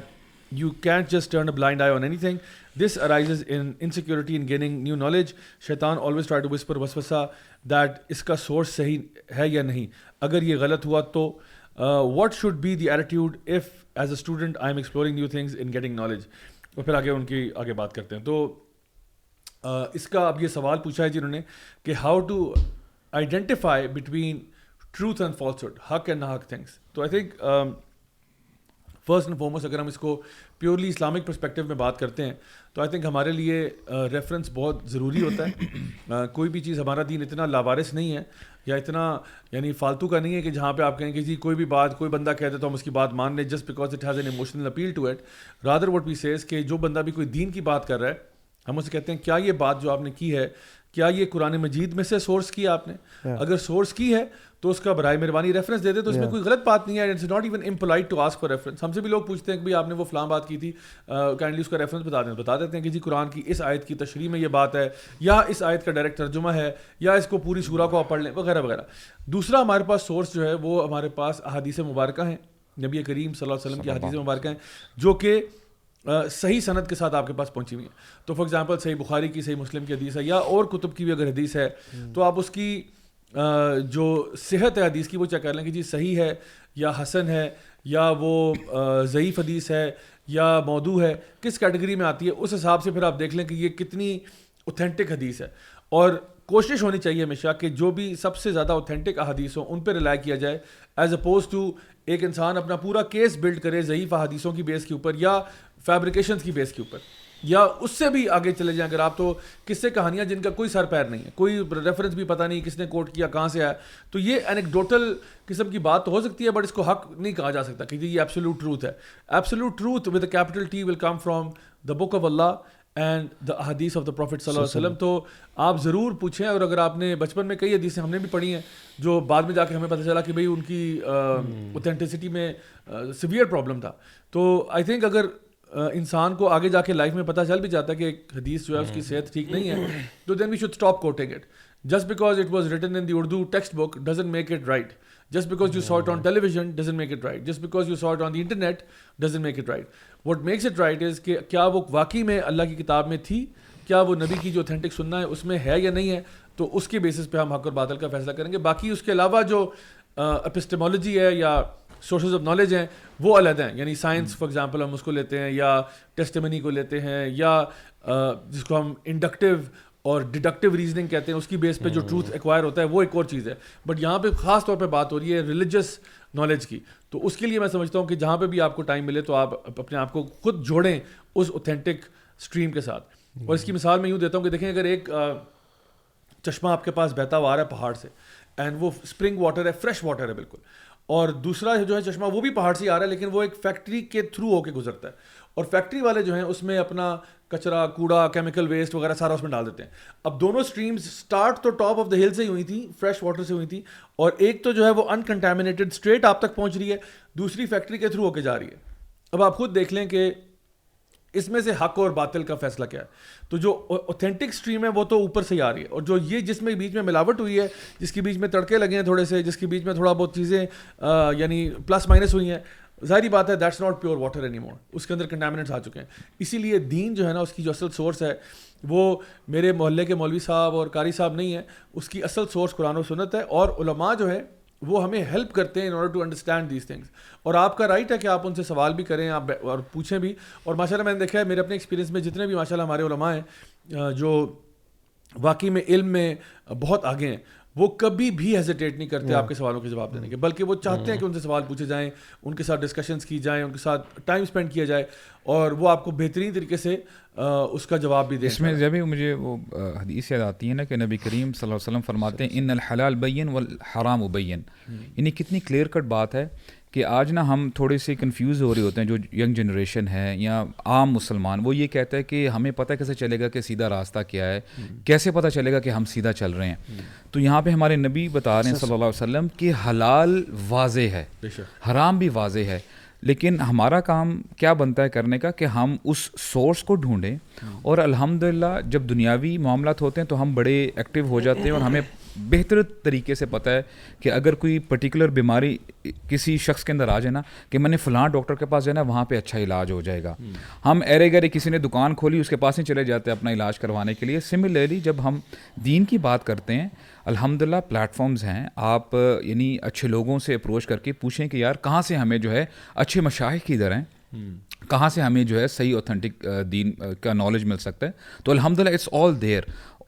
S1: you can just turn a blind eye on anything this arise in insecurity in gaining new knowledge شیطان always try to اس پر وسوسا that اس کا source صحیح ہے یا نہیں اگر یہ غلط ہوا تو what should be the attitude F as a student I am exploring new things and getting knowledge اور پھر آگے ان کی آگے بات کرتے ہیں تو اس کا اب یہ سوال پوچھا ہے جنہوں نے کہ how to identify between truth and falsehood حق اینڈ حق تھنگس تو I think first and foremost اگر ہم اس کو پیورلی اسلامک پرسپیکٹو میں بات کرتے ہیں تو آئی تھنک ہمارے لیے ریفرنس uh, بہت ضروری ہوتا ہے کوئی بھی چیز ہمارا دین اتنا لاوارث نہیں ہے یا اتنا یعنی فالتو کا نہیں ہے کہ جہاں پہ آپ کہیں کہ جی کوئی بھی بات کوئی بندہ کہہ ہے تو ہم اس کی بات مان لیں just because it has an emotional appeal to it rather what be says کہ جو بندہ بھی کوئی دین کی بات کر رہا ہے ہم اسے کہتے ہیں کیا یہ بات جو آپ نے کی ہے کیا یہ قرآن مجید میں سے سورس کیا آپ نے اگر سورس کی ہے تو اس کا برائے مہربانی ریفرنس دے دے تو اس میں کوئی غلط بات نہیں ہے it's not even employed to ask for reference ہم سے بھی لوگ پوچھتے ہیں کہ بھائی آپ نے وہ فلاں بات کی تھی کائنڈلی اس کا ریفرنس بتا دیں بتا دیتے ہیں کہ جی قرآن کی اس آیت کی تشریح میں یہ بات ہے یا اس آیت کا ڈائریکٹ ترجمہ ہے یا اس کو پوری سورہ کو آپ پڑھ لیں وغیرہ وغیرہ دوسرا ہمارے پاس سورس جو ہے وہ ہمارے پاس احادیث مبارکہ ہیں نبی کریم صلی اللہ علیہ وسلم کی حادیث مبارکہ ہیں جو کہ صحیح صنعت کے ساتھ آپ کے پاس پہنچی ہوئی ہیں تو فار ایگزامپل صحیح بخاری کی صحیح مسلم کی حدیث ہے یا اور کتب کی بھی اگر حدیث ہے تو آپ اس کی جو صحت ہے حدیث کی وہ چیک کر لیں کہ جی صحیح ہے یا حسن ہے یا وہ ضعیف حدیث ہے یا مودو ہے کس کیٹیگری میں آتی ہے اس حساب سے پھر آپ دیکھ لیں کہ یہ کتنی اوتھینٹک حدیث ہے اور کوشش ہونی چاہیے ہمیشہ کہ جو بھی سب سے زیادہ اوتھینٹک احادیث ہوں ان پہ رلائی کیا جائے ایز اپوز ٹو ایک انسان اپنا پورا کیس بلڈ کرے ضعیف احادیثوں کی بیس کے اوپر یا فیبریکیشنس کی بیس کے اوپر یا اس سے بھی آگے چلے جائیں اگر آپ تو کس سے کہانیاں جن کا کوئی سر پیر نہیں ہے کوئی ریفرنس بھی پتہ نہیں کس نے کوٹ کیا کہاں سے آیا تو یہ انیکڈوٹل قسم کی بات تو ہو سکتی ہے بٹ اس کو حق نہیں کہا جا سکتا کیونکہ یہ ایپسلوٹ ٹروتھ ہے absolute truth with capital T will come from the book of Allah and the حدیث آف دا پروفٹ صلی اللہ علیہ وسلم تو آپ ضرور پوچھیں اور اگر آپ نے بچپن میں کئی حدیثیں ہم نے بھی پڑھی ہیں جو بعد میں جا کے ہمیں پتہ چلا کہ بھائی ان کی اوتھینٹسٹی میں سیویئر پرابلم تھا تو آئی تھنک اگر انسان کو آگے جا کے لائف میں پتہ چل بھی جاتا ہے کہ ایک حدیث جو ہے اس کی صحت ٹھیک نہیں ہے تو then we should stop quoting it just because it was written in the Urdu text book doesn't make it right just because you saw it on television doesn't make it right just because you saw it on the internet doesn't make it right what makes it right is کہ کیا وہ واقعی میں اللہ کی کتاب میں تھی کیا وہ نبی کی جو اتھینٹک سننا ہے اس میں ہے یا نہیں ہے تو اس کے بیسس پہ ہم حق اور بادل کا فیصلہ کریں گے باقی اس کے علاوہ جو اپسٹمالوجی ہے یا سورسز آف نالج ہیں وہ علیحدہ ہیں یعنی سائنس فار ایگزامپل ہم اس کو لیتے ہیں یا ٹیسٹمنی کو لیتے ہیں یا جس کو ہم انڈکٹیو اور ڈیڈکٹیو ریزننگ کہتے ہیں اس کی بیس پہ جو ٹروتھ ایکوائر ہوتا ہے وہ ایک اور چیز ہے بٹ یہاں پہ خاص طور پہ بات ہو رہی ہے ریلیجیس نالج کی تو اس کے لیے میں سمجھتا ہوں کہ جہاں پہ بھی آپ کو ٹائم ملے تو آپ اپنے آپ کو خود جوڑیں اس اوتھینٹک اسٹریم کے ساتھ اور اس کی مثال میں یوں دیتا ہوں کہ دیکھیں اگر ایک چشمہ آپ کے پاس بہتا ہوا رہا ہے پہاڑ سے اینڈ وہ اسپرنگ واٹر ہے فریش واٹر ہے بالکل اور دوسرا جو ہے چشمہ وہ بھی پہاڑ سے ہی آ رہا ہے لیکن وہ ایک فیکٹری کے تھرو ہو کے گزرتا ہے اور فیکٹری والے جو ہیں اس میں اپنا کچرا کوڑا کیمیکل ویسٹ وغیرہ سارا اس میں ڈال دیتے ہیں اب دونوں اسٹریمس اسٹارٹ تو ٹاپ آف دا ہل سے ہی ہوئی تھیں فریش واٹر سے ہوئی تھیں اور ایک تو جو ہے وہ انکنٹامنیٹڈ اسٹریٹ آپ تک پہنچ رہی ہے دوسری فیکٹری کے تھرو ہو کے جا رہی ہے اب آپ خود دیکھ لیں کہ اس میں سے حق اور باطل کا فیصلہ کیا ہے تو جو اوتھینٹک اسٹریم ہے وہ تو اوپر سے ہی آ رہی ہے اور جو یہ جس میں بیچ میں ملاوٹ ہوئی ہے جس کے بیچ میں تڑکے لگے ہیں تھوڑے سے جس کے بیچ میں تھوڑا بہت چیزیں یعنی پلس مائنس ہوئی ہیں ظاہری بات ہے that's not pure water any more اس کے اندر کنٹامنٹس آ چکے ہیں اسی لیے دین جو ہے نا اس کی جو اصل سورس ہے وہ میرے محلے کے مولوی صاحب اور قاری صاحب نہیں ہیں اس کی اصل سورس قرآن و سنت ہے اور علماء جو ہے وہ ہمیں ہیلپ کرتے ہیں in order to understand these things اور آپ کا رائٹ ہے کہ آپ ان سے سوال بھی کریں آپ اور پوچھیں بھی اور ماشاء اللہ میں نے دیکھا ہے میرے اپنے ایکسپیرینس میں جتنے بھی ماشاء اللہ ہمارے علماء ہیں جو واقعی میں علم میں بہت آگے ہیں وہ کبھی بھی ہیزیٹیٹ نہیں کرتے آپ کے سوالوں کے جواب دینے کے بلکہ وہ چاہتے ہیں mm. کہ ان سے سوال پوچھے جائیں ان کے ساتھ ڈسکشنس کی جائیں ان کے ساتھ ٹائم اسپینڈ کیا جائے اور وہ آپ کو بہترین طریقے سے اس کا جواب بھی دے
S4: اس میں بھی مجھے وہ حدیث یاد آتی ہے نا کہ نبی کریم صلی اللہ علیہ وسلم فرماتے ہیں ان الحلال بین والحرام بین یعنی کتنی کلیئر کٹ بات ہے کہ آج نا ہم تھوڑے سے کنفیوز ہو رہے ہوتے ہیں جو ینگ جنریشن ہے یا عام مسلمان وہ یہ کہتا ہے کہ ہمیں پتہ کیسے چلے گا کہ سیدھا راستہ کیا ہے کیسے پتہ چلے گا کہ ہم سیدھا چل رہے ہیں تو یہاں پہ ہمارے نبی بتا رہے ہیں صلی اللہ علیہ وسلم کہ حلال واضح ہے حرام بھی واضح ہے لیکن ہمارا کام کیا بنتا ہے کرنے کا کہ ہم اس سورس کو ڈھونڈیں اور الحمد جب دنیاوی معاملات ہوتے ہیں تو ہم بڑے ایکٹیو ہو جاتے ہیں اور ہمیں بہتر طریقے سے پتہ ہے کہ اگر کوئی پرٹیکولر بیماری کسی شخص کے اندر آ جائے نا کہ میں نے فلاں ڈاکٹر کے پاس جانا وہاں پہ اچھا علاج ہو جائے گا ہم ایرے گرے کسی نے دکان کھولی اس کے پاس ہی چلے جاتے ہیں اپنا علاج کروانے کے لیے سملرلی جب ہم دین کی بات کرتے ہیں الحمد للہ پلیٹفارمز ہیں آپ یعنی اچھے لوگوں سے اپروچ کر کے پوچھیں کہ یار کہاں سے ہمیں جو ہے اچھے مشاہد کی ہیں کہاں سے ہمیں جو ہے صحیح اوتھینٹک دین کا نالج مل سکتا ہے تو الحمد للہ it's all there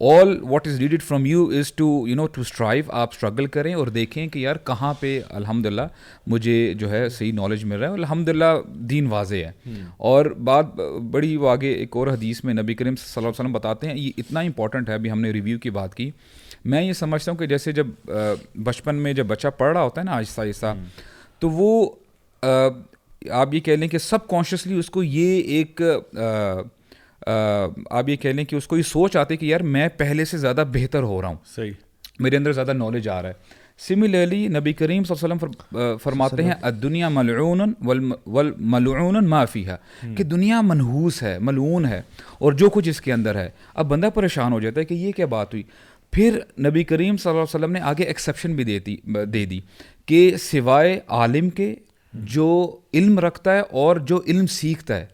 S4: all what is ریڈیڈ from you is to you know to strive آپ اسٹرگل کریں اور دیکھیں کہ یار کہاں پہ الحمد للہ مجھے جو ہے صحیح نالج مل رہا ہے الحمد للہ دین واضح ہے اور بات بڑی وہ آگے ایک اور حدیث میں نبی کریم صلی اللہ علیہ وسلم بتاتے ہیں یہ اتنا امپورٹنٹ ہے ابھی ہم نے ریویو کی بات کی میں یہ سمجھتا ہوں کہ جیسے جب بچپن میں جب بچہ پڑھ رہا ہوتا ہے نا آہستہ آہستہ تو وہ آپ یہ کہہ لیں کہ سب کانشیسلی اس کو یہ ایک آپ یہ کہہ لیں کہ اس کو یہ سوچ آتی کہ یار میں پہلے سے زیادہ بہتر ہو رہا ہوں صحیح میرے اندر زیادہ نالج آ رہا ہے سملرلی نبی کریم صلی اللہ علیہ وسلم فرماتے ہیں دنیا ملعون ملعون معافی ہے کہ دنیا منحوس ہے ملعون ہے اور جو کچھ اس کے اندر ہے اب بندہ پریشان ہو جاتا ہے کہ یہ کیا بات ہوئی پھر نبی کریم صلی اللہ علیہ وسلم نے آگے ایکسیپشن بھی دیتی دے دی کہ سوائے عالم کے جو علم رکھتا ہے اور جو علم سیکھتا ہے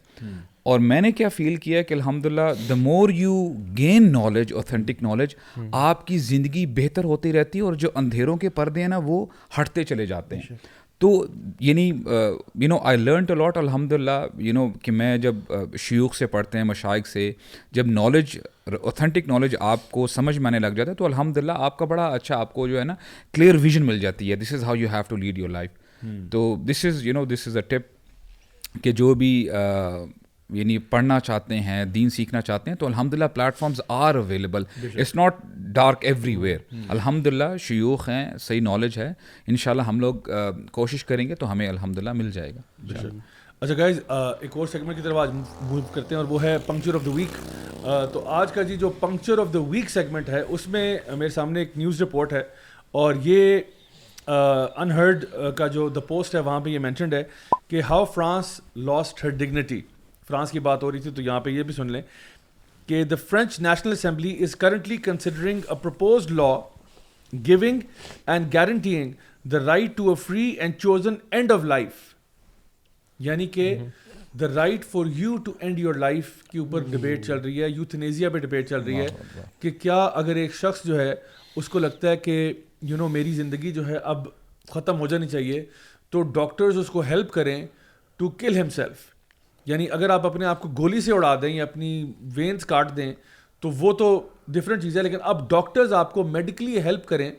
S4: اور میں نے کیا فیل کیا کہ الحمد للہ the more you gain knowledge authentic knowledge آپ کی زندگی بہتر ہوتی رہتی ہے اور جو اندھیروں کے پردے ہیں نا وہ ہٹتے چلے جاتے ہیں تو یعنی you know I learn to lot الحمد للہ یو نو کہ میں جب شیوخ سے پڑھتے ہیں مشائق سے جب نالج اوتھینٹک نالج آپ کو سمجھ میں آنے لگ جاتا ہے تو الحمد للہ آپ کا بڑا اچھا آپ کو جو ہے نا کلیئر ویژن مل جاتی ہے this is how you have to lead your life تو this is you know this is a tip کہ جو بھی یعنی پڑھنا چاہتے ہیں دین سیکھنا چاہتے ہیں تو الحمد للہ platforms are available it's not dark everywhere الحمد للہ شیوخ ہیں صحیح نالج ہے ان شاء اللہ ہم لوگ کوشش کریں گے تو ہمیں الحمد للہ مل جائے گا اچھا گائز ایک اور سیگمنٹ کی طرف آج موو کرتے ہیں اور وہ ہے پنکچر آف دا ویک تو آج کا جی جو puncture of the week segment ہے اس میں میرے سامنے ایک نیوز رپورٹ ہے اور یہ انہرڈ کا جو دا پوسٹ ہے وہاں پہ یہ مینشنڈ ہے کہ how France lost her dignity France کی بات ہو رہی تھی تو یہاں پہ یہ بھی سن لیں کہ the French National Assembly is currently considering a propose law going and guaranteeing the right to a free and chosen end of life یعنی کہ the right for you to end your life کے اوپر debate چل رہی ہے یوتھنیزیا پہ debate چل رہی ہے کہ کیا اگر ایک شخص جو ہے اس کو لگتا ہے کہ یو نو میری زندگی جو ہے اب ختم ہو جانی چاہیے تو ڈاکٹرز اس کو ہیلپ کریں ٹو کل ہم سیلف یعنی اگر آپ اپنے آپ کو گولی سے اڑا دیں یا اپنی وینس کاٹ دیں تو وہ تو ڈفرینٹ چیز ہے لیکن اب ڈاکٹرز آپ کو میڈیکلی ہیلپ کریں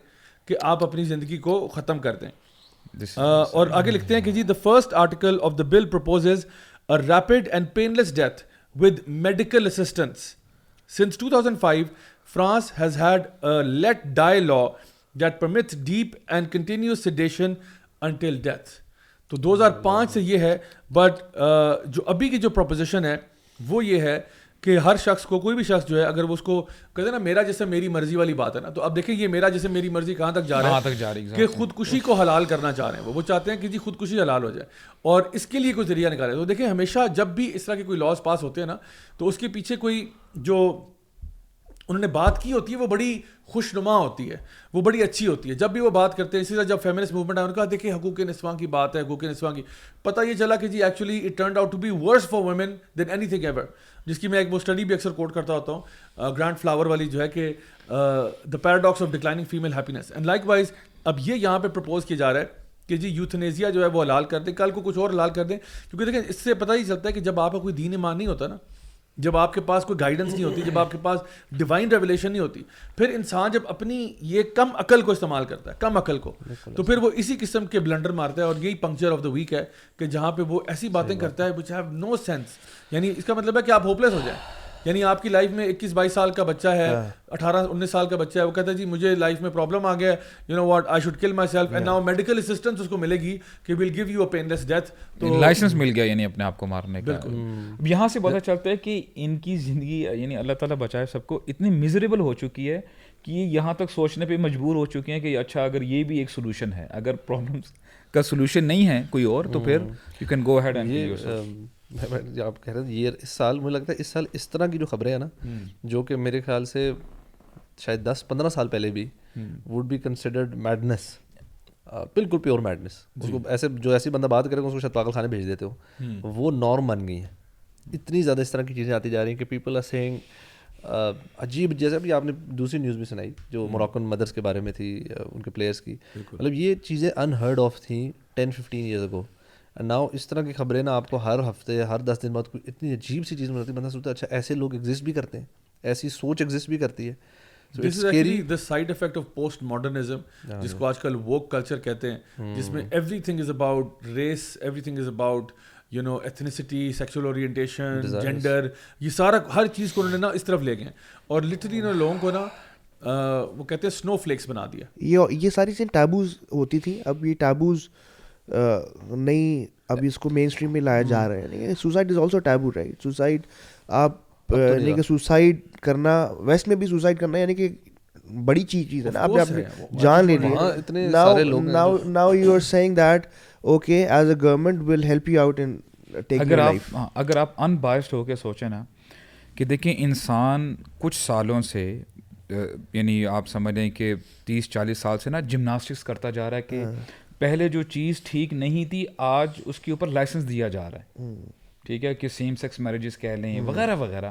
S4: کہ آپ اپنی زندگی کو ختم کر دیں اور آگے لکھتے ہیں کہ جی the first article of the bill a rapid and painless death with medical assistance since two thousand five France has had let die law that permits deep and continuous sedation until death تو دو ہزار پانچ سے یہ ہے but جو ابھی کی جو پروپوزیشن ہے وہ یہ ہے کہ ہر شخص کو کوئی بھی شخص جو ہے اگر وہ اس کو کہتے ہیں نا میرا جیسے میری مرضی والی بات ہے نا تو اب دیکھیں یہ میرا جیسے میری مرضی کہاں تک جا رہا ہے تک جا رہی کہ خودکشی کو حلال کرنا چاہ رہے ہیں وہ چاہتے ہیں کہ جی خودکشی حلال ہو جائے اور اس کے لیے کوئی ذریعہ نکالے تو دیکھیں ہمیشہ جب بھی اس طرح کے کوئی لاس پاس ہوتے ہیں نا تو اس کے پیچھے کوئی جو انہوں نے بات کی ہوتی ہے وہ بڑی خوش نما ہوتی ہے وہ بڑی اچھی ہوتی ہے جب بھی وہ بات کرتے ہیں اسی طرح جب فیملیس موومنٹ آئے ان کا دیکھیں حقوق نسواں کی بات ہے حقوق نسواں کی پتہ یہ چلا کہ جی actually it turned out to be worse for women than anything ever جس کی میں ایک وہ اسٹڈی بھی اکثر کوٹ کرتا ہوتا ہوں گرانڈ فلاور والی جو ہے کہ the paradox of declining female happiness and likewise اب یہ یہاں پہ پرپوز کیا جا رہا ہے کہ جی یوتھنیزیا جو ہے وہ حلال کر دیں کل کو کچھ اور حلال کر دیں کیونکہ دیکھیں اس سے پتہ ہی چلتا ہے کہ جب آپ کا کوئی دین ایمان نہیں ہوتا نا جب آپ کے پاس کوئی گائیڈنس نہیں ہوتی جب آپ کے پاس ڈیوائن ریولیشن نہیں ہوتی پھر انسان جب اپنی یہ کم عقل کو استعمال کرتا ہے کم عقل کو تو پھر وہ اسی قسم کے بلنڈر مارتا ہے اور یہی پنکچر آف دا ویک ہے کہ جہاں پہ وہ ایسی باتیں کرتا ہے وچ ہیو نو سینس یعنی اس کا مطلب ہے کہ آپ ہوپلیس ہو جائیں یعنی آپ کی لائف میں اکیس بائیس سال کا بچہ ہے ہاں۔ اٹھارہ انیس سال کا بچہ ہے وہ کہتا ہے جی مجھے لائف میں پرابلم آ گیا you know what I should kill myself and now medical assistance اس کو ملے گی کہ will give you a painless death تو لائسنس مل گیا یعنی اپنے آپ کو مارنے کا بالکل یہاں سے پتا چلتا ہے کہ ان کی زندگی یعنی اللہ تعالیٰ بچائے سب کو اتنی مزریبل ہو چکی ہے کہ یہاں تک سوچنے پہ مجبور ہو چکے ہیں کہ اچھا اگر یہ بھی ایک سولوشن ہے اگر پرابلمس کا سولوشن نہیں ہے کوئی اور تو پھر you can go head and میں آپ کہہ رہے تھے اس سال مجھے لگتا ہے اس سال اس طرح کی جو خبریں ہیں نا جو کہ میرے خیال سے شاید دس پندرہ سال پہلے بھی وڈ بی کنسڈرڈ میڈنس بالکل پیور جی۔ میڈنس اس کو ایسے جو ایسی بندہ بات کرے گا اس کو شاید پاگل خانے بھیج دیتے ہو وہ نارم بن گئی ہیں اتنی زیادہ اس طرح کی چیزیں آتی جا رہی ہیں کہ پیپل آر سینگ عجیب جیسے بھی آپ نے دوسری نیوز بھی سنائی جو موراکن مدرس کے بارے میں تھی ان کے پلیئرس کی مطلب یہ چیزیں انہرڈ آف تھیں ٹین ففٹین ایئرز کو ناؤ اس طرح کی خبریں نا آپ کو ہر ہفتے ہر دس دن بعد کوئی اتنی عجیب سی چیز ملتی ہے بندہ سوچتا ہے اچھا ایسے لوگ ایگزسٹ بھی کرتے ہیں ایسی سوچ ایگزسٹ بھی کرتی ہے side effect of post modernism جس کو آج کل ووک کلچر کہتے ہیں جس میں everything is about race everything is about you know ethnicity sexual orientation gender یہ سارا ہر چیز کو انہوں نے نا اس طرف لے گئے اور لٹری انہوں لوگوں کو نا وہ کہتے ہیں اسنو فلیکس بنا دیا یہ ساری چیزیں ٹیبوز ہوتی تھیں اب یہ ٹیبوز نہیں اب اس کو مین اسٹریم میں لایا جا رہا ہے suicide is also taboo right suicide آپ یعنی کہ سوسائڈ کرنا ویسٹ میں بھی سوسائڈ کرنا یعنی کہ بڑی چیز چیز ہے نا آپ نے اپنی جان لے لی now you are seeing that okay as a government will help you out in اگر آپ اگر آپ ان بائسڈ ہو کے سوچیں نا کہ دیکھیں انسان کچھ سالوں سے یعنی آپ سمجھ لیں کہ تیس چالیس سال سے نا جمناسٹکس کرتا جا رہا ہے کہ ہاں۔ پہلے جو چیز ٹھیک نہیں تھی آج اس کے اوپر لائسنس دیا جا رہا ہے ٹھیک ہے کہ سیم سیکس میرجز کہہ لیں وغیرہ وغیرہ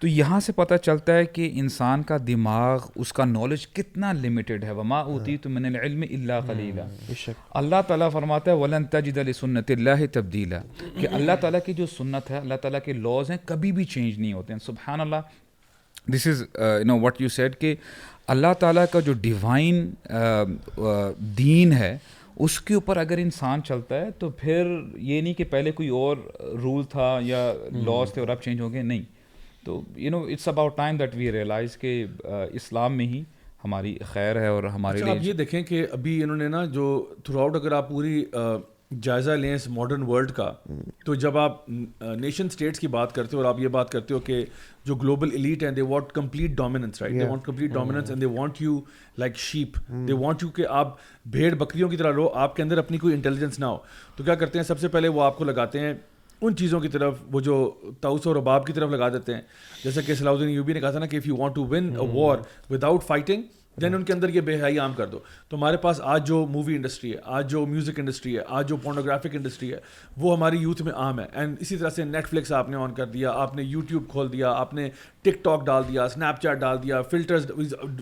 S4: تو یہاں سے پتہ چلتا ہے کہ انسان کا دماغ اس کا نالج کتنا لمیٹیڈ ہے وما ہوتی تو من العلم اللہ خلیلہ اللہ تعالیٰ فرماتا ہے ولن تجد سنت اللہ تبدیل کہ اللہ تعالیٰ کی جو سنت ہے اللہ تعالیٰ کے لاز ہیں کبھی بھی چینج نہیں ہوتے ہیں سبحان اللہ this is you know what you said کہ اللہ تعالیٰ کا جو ڈیوائن uh, uh, دین ہے اس کے اوپر اگر انسان چلتا ہے تو پھر یہ نہیں کہ پہلے کوئی اور رول تھا یا لاس تھے اور اب چینج ہو گئے نہیں تو you know it's about time that we realise کہ اسلام میں ہی ہماری خیر ہے اور ہمارے اچھا، لیے یہ دیکھیں کہ ابھی انہوں نے نا جو تھرو آؤٹ اگر آپ پوری جائزہ لیں اس ماڈرن ورلڈ کا تو جب آپ نیشن اسٹیٹس کی بات کرتے ہو اور آپ یہ بات کرتے ہو کہ جو گلوبل الیٹ ہیں they want complete dominance right they want complete dominance and they want you like sheep they want you کہ آپ بھیڑ بکریوں کی طرح لو آپ کے اندر اپنی کوئی انٹیلیجنس نہ ہو تو کیا کرتے ہیں سب سے پہلے وہ آپ کو لگاتے ہیں ان چیزوں کی طرف وہ جو تاؤس اور رباب کی طرف لگا دیتے ہیں جیسے کہ صلاح الدین یوبی نے کہا تھا نا کہ if you want to win a war without fighting then ان کے اندر یہ بے حیائی عام کر دو تو ہمارے پاس آج جو مووی انڈسٹری ہے آج جو میوزک انڈسٹری ہے آج جو پورنوگرافک انڈسٹری ہے وہ ہماری یوتھ میں عام ہے اینڈ اسی طرح سے نیٹ فلکس آپ نے آن کر دیا آپ نے یوٹیوب کھول دیا آپ نے ٹک ٹاک ڈال دیا اسنیپ چیٹ ڈال دیا فلٹرز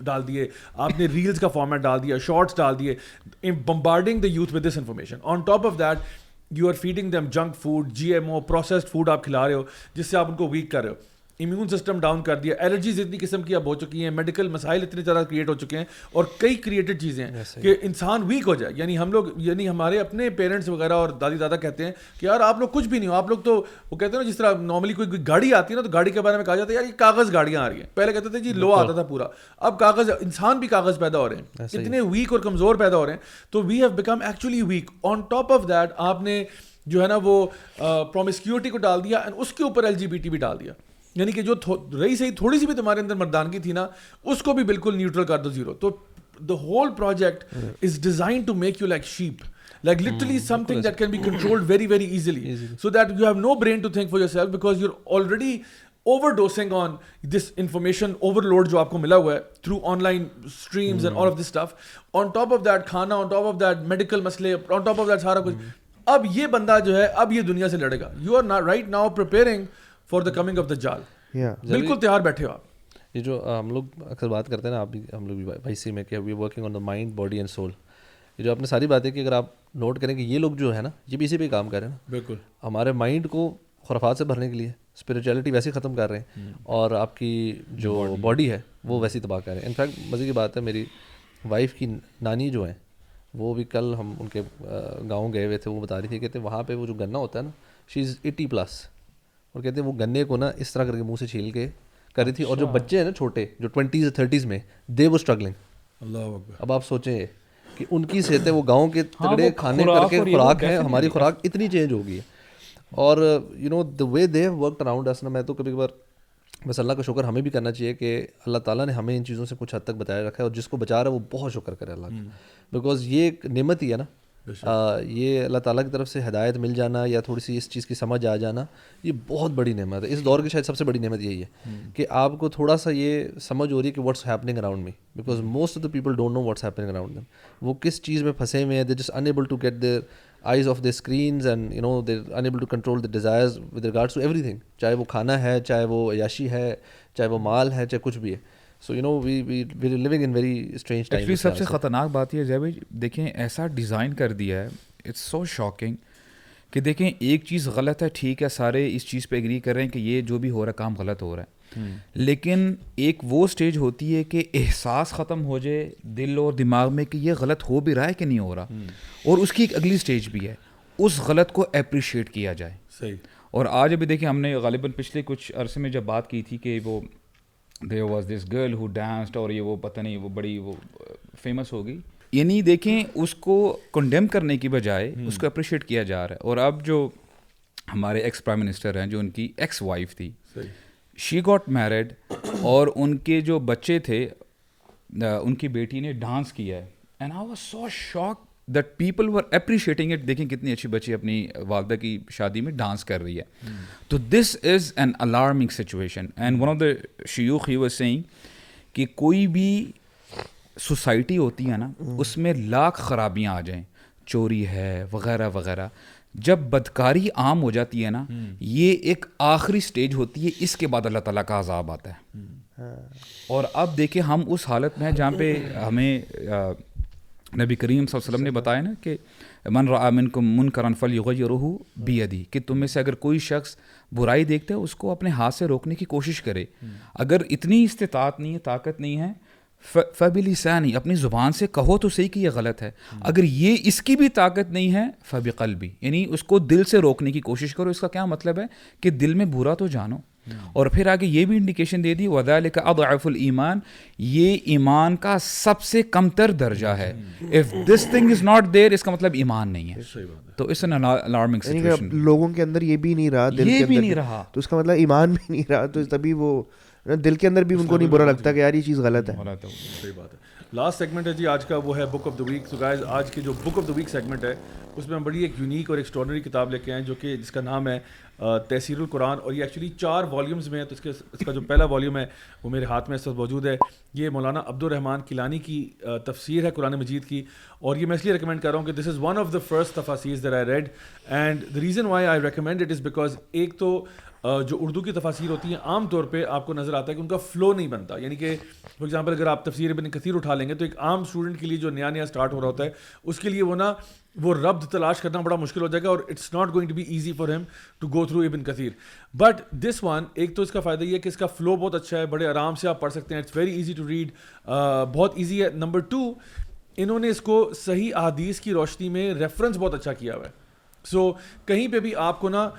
S4: ڈال دیے آپ نے ریلز کا فارمیٹ ڈال دیا شارٹس ڈال دیے bombarding the youth with this information on top of that you are feeding them junk food G M O processed food آپ کھلا رہے ہو جس سے آپ ان کو ویک کر رہے ہو امیون سسٹم ڈاؤن کر دیا الرجیز اتنی قسم کی اب ہو چکی ہیں میڈیکل مسائل اتنے زیادہ کریٹ ہو چکے ہیں اور کئی کریٹڈ چیزیں ہیں کہ انسان ویک ہو جائے یعنی ہم لوگ یعنی ہمارے اپنے پیرنٹس وغیرہ اور دادی دادا کہتے ہیں کہ یار آپ لوگ کچھ بھی نہیں ہو آپ لوگ تو وہ کہتے ہیں نا جس طرح نارملی کوئی گاڑی آتی ہے نا تو گاڑی کے بارے میں کہا جاتا ہے یار یہ کاغذ گاڑیاں آ رہی ہیں پہلے کہتے تھے جی لو آتا تھا پورا اب کاغذ انسان بھی کاغذ پیدا ہو رہے ہیں اتنے ویک اور کمزور پیدا ہو رہے ہیں تو we have become actually weak on top of that آپ نے جو ہے نا وہ پرومسکیورٹی کو ڈال دیا اینڈ اس کے اوپر ایل جی بی ٹی بھی ڈال دیا یعنی کہ جو رہی صحیح تھوڑی سی بھی تمہارے اندر مردانگی تھی نا اس کو بھی بالکل نیوٹرل کر دو زیرو تو the whole project is design to make you like sheep like literally something that can be controlled very very easily so that you have no brain to think for yourself because you are already overdosing on this information overload جو آپ کو ملا ہوا ہے through online streams and all of this stuff on top of that کھانا on top of that medical مسئلے on top of that سارا کچھ اب یہ بندہ جو ہے اب یہ دنیا سے لڑے گا یو آر نا رائٹ ناؤ پر for the the coming of جال بالکل تیار بیٹھے ہو آپ یہ جو ہم لوگ اکثر بات کرتے ہیں نا آپ بھی بھی ہم لوگ سی میں کہ working on the mind body and soul یہ جو آپ نے ساری باتیں کہ اگر آپ نوٹ کریں کہ یہ لوگ جو ہے نا یہ بھی اسی پہ کام کر رہے ہیں نا بالکل ہمارے مائنڈ کو خرفات سے بھرنے کے لیے اسپرچولیٹی ویسے ختم کر رہے ہیں اور آپ کی جو باڈی ہے وہ ویسی تباہ کر رہے ہیں انفیکٹ مزے کی بات ہے میری وائف کی نانی جو ہیں وہ بھی کل ہم ان کے گاؤں گئے ہوئے تھے وہ بتا رہی تھی کہتے وہاں پہ وہ جو گنا ہوتا ہے نا شی از ایٹی پلس اور کہتے ہیں وہ گنے کو نا اس طرح کر کے منہ سے چھیل کے کری تھی اور جو اچھا۔ بچے ہیں نا چھوٹے جو ٹوینٹیز تھرٹیز میں دے وہ اسٹرگلنگ اب آپ سوچیں کہ ان کی صحتیں وہ گاؤں کے ہاں، تگڑے کھانے کر کے خوراک ہے ہماری خوراک اتنی چینج ہو گئی ہے اور you know the way they work around اس نا میں تو کبھی کبھار بس اللہ کا شکر ہمیں بھی کرنا چاہیے کہ اللہ تعالیٰ نے ہمیں ان چیزوں سے کچھ حد تک بتایا رکھا ہے اور جس کو بچا رہا ہے وہ بہت شکر کرے اللہ بیکاز یہ ایک نعمت ہی ہے نا یہ اللہ تعالیٰ کی طرف سے ہدایت مل جانا یا تھوڑی سی اس چیز کی سمجھ آ جانا یہ بہت بڑی نعمت ہے اس دور کی شاید سب سے بڑی نعمت یہی ہے کہ آپ کو تھوڑا سا یہ سمجھ ہو رہی ہے کہ واٹس ہیپننگ اراؤنڈ میں because most of the people don't know what's happening around them وہ کس چیز میں پھنسے ہوئے ہیں they just unable to get their eyes off the screens and you know they're unable to control the desires with regards to everything چاہے وہ کھانا ہے چاہے وہ عیاشی ہے چاہے وہ مال ہے چاہے کچھ بھی ہے so you know we we living in very strange actually سب سے خطرناک بات یہ دیکھیں ایسا ڈیزائن کر دیا ہے اٹس سو شاکنگ کہ دیکھیں ایک چیز غلط ہے ٹھیک ہے سارے اس چیز پہ اگری کر رہے ہیں کہ یہ جو بھی ہو رہا ہے کام غلط ہو رہا ہے hmm. لیکن ایک وہ اسٹیج ہوتی ہے کہ احساس ختم ہو جائے دل اور دماغ میں کہ یہ غلط ہو بھی رہا ہے کہ نہیں ہو رہا hmm. اور اس کی ایک اگلی اسٹیج بھی ہے اس غلط کو اپریشیٹ کیا جائے صحیح اور آج ابھی دیکھیں ہم نے غالباً پچھلے کچھ عرصے میں جب بات کی تھی کہ وہ there was this girl who ڈانسڈ اور یہ وہ پتہ نہیں وہ بڑی وہ فیمس uh, ہوگی یعنی دیکھیں اس کو کنڈیم کرنے کی بجائے اس کو اپریشیٹ کیا جا رہا ہے اور اب جو ہمارے ایکس پرائم منسٹر ہیں جو ان کی ایکس وائف تھی شی گاٹ میرڈ اور ان کے جو بچے تھے uh, ان کی بیٹی نے ڈانس کیا ہے and I was so shock that people were appreciating it دیکھیں کتنی اچھی بچی اپنی والدہ کی شادی میں ڈانس کر رہی ہے تو this is an alarming situation and one of the شیوخ کہ کوئی بھی سوسائٹی ہوتی ہے نا اس میں لاکھ خرابیاں آ جائیں چوری ہے وغیرہ وغیرہ جب بدکاری عام ہو جاتی ہے نا یہ ایک آخری اسٹیج ہوتی ہے اس کے بعد اللہ تعالیٰ کا عذاب آتا ہے ہاں۔ اور اب دیکھیں ہم اس حالت میں ہیں جہاں پہ ہمیں نبی کریم صلی اللہ علیہ وسلم نے بتایا نا کہ من را من کو من کرن فل یغ اور روح بی ادی کہ تم میں سے اگر کوئی شخص برائی دیکھتا ہے اس کو اپنے ہاتھ سے روکنے کی کوشش کرے اگر اتنی استطاعت نہیں ہے طاقت نہیں ہے فبلی سینی اپنی زبان سے کہو تو صحیح کہ یہ غلط ہے اگر یہ اس کی بھی طاقت نہیں ہے فبی قلبی یعنی اس کو دل سے روکنے کی کوشش کرو اس کا کیا مطلب ہے کہ دل میں برا تو جانو اور پھر آگے یہ بھی انڈیکیشن دے دی وزال کا اضعف الایمان یہ ایمان کا سب سے کم تر درجہ ہے if this thing is not there اس کا مطلب ایمان نہیں ہے تو اس این الارمنگ سچویشن لوگوں کے اندر یہ بھی نہیں رہا دل یہ بھی نہیں رہا تو اس کا مطلب ایمان بھی نہیں رہا تو تبھی وہ دل کے اندر بھی ان کو نہیں برا لگتا کہ یار یہ چیز غلط ہے صحیح بات ہے لاسٹ سیگمنٹ ہے جی آج کا وہ ہے بک آف دا ویک تو گائز آج کی جو book of the week segment ہے اس میں ہم بڑی ایک یونیک اور ایکسٹرانری کتاب لے کے آئے ہیں جو کہ جس کا نام ہے تحصیر القرآن اور یہ ایکچولی چار والیومز میں تو اس کے اس کا جو پہلا والیوم ہے وہ میرے ہاتھ میں اس وقت موجود ہے یہ مولانا عبد الرحمٰن کلانی کی تفسیر ہے قرآن مجید کی اور یہ میں اس لیے ریکمینڈ کر رہا ہوں کہ this is one of the first تفاسیر that I read and the reason why I recommend it is because ایک تو جو اردو کی تفاصیر ہوتی ہیں عام طور پہ آپ کو نظر آتا ہے کہ ان کا فلو نہیں بنتا یعنی کہ فار ایگزامپل اگر آپ تفسیر ابن کثیر اٹھا لیں گے تو ایک عام اسٹوڈنٹ کے لیے جو نیا نیا اسٹارٹ ہو رہا ہوتا ہے اس کے لیے وہ نا وہ ربد تلاش کرنا بڑا مشکل ہو جائے گا اور it's not going to be easy for him to go through ابن کثیر بٹ دس ون ایک تو اس کا فائدہ یہ ہے کہ اس کا فلو بہت اچھا ہے بڑے آرام سے آپ پڑھ سکتے ہیں it's very easy to read بہت ایزی ہے نمبر ٹو انہوں نے اس کو صحیح احادیث کی روشنی میں ریفرنس بہت اچھا کیا ہوا ہے سو کہیں پہ بھی آپ کو نا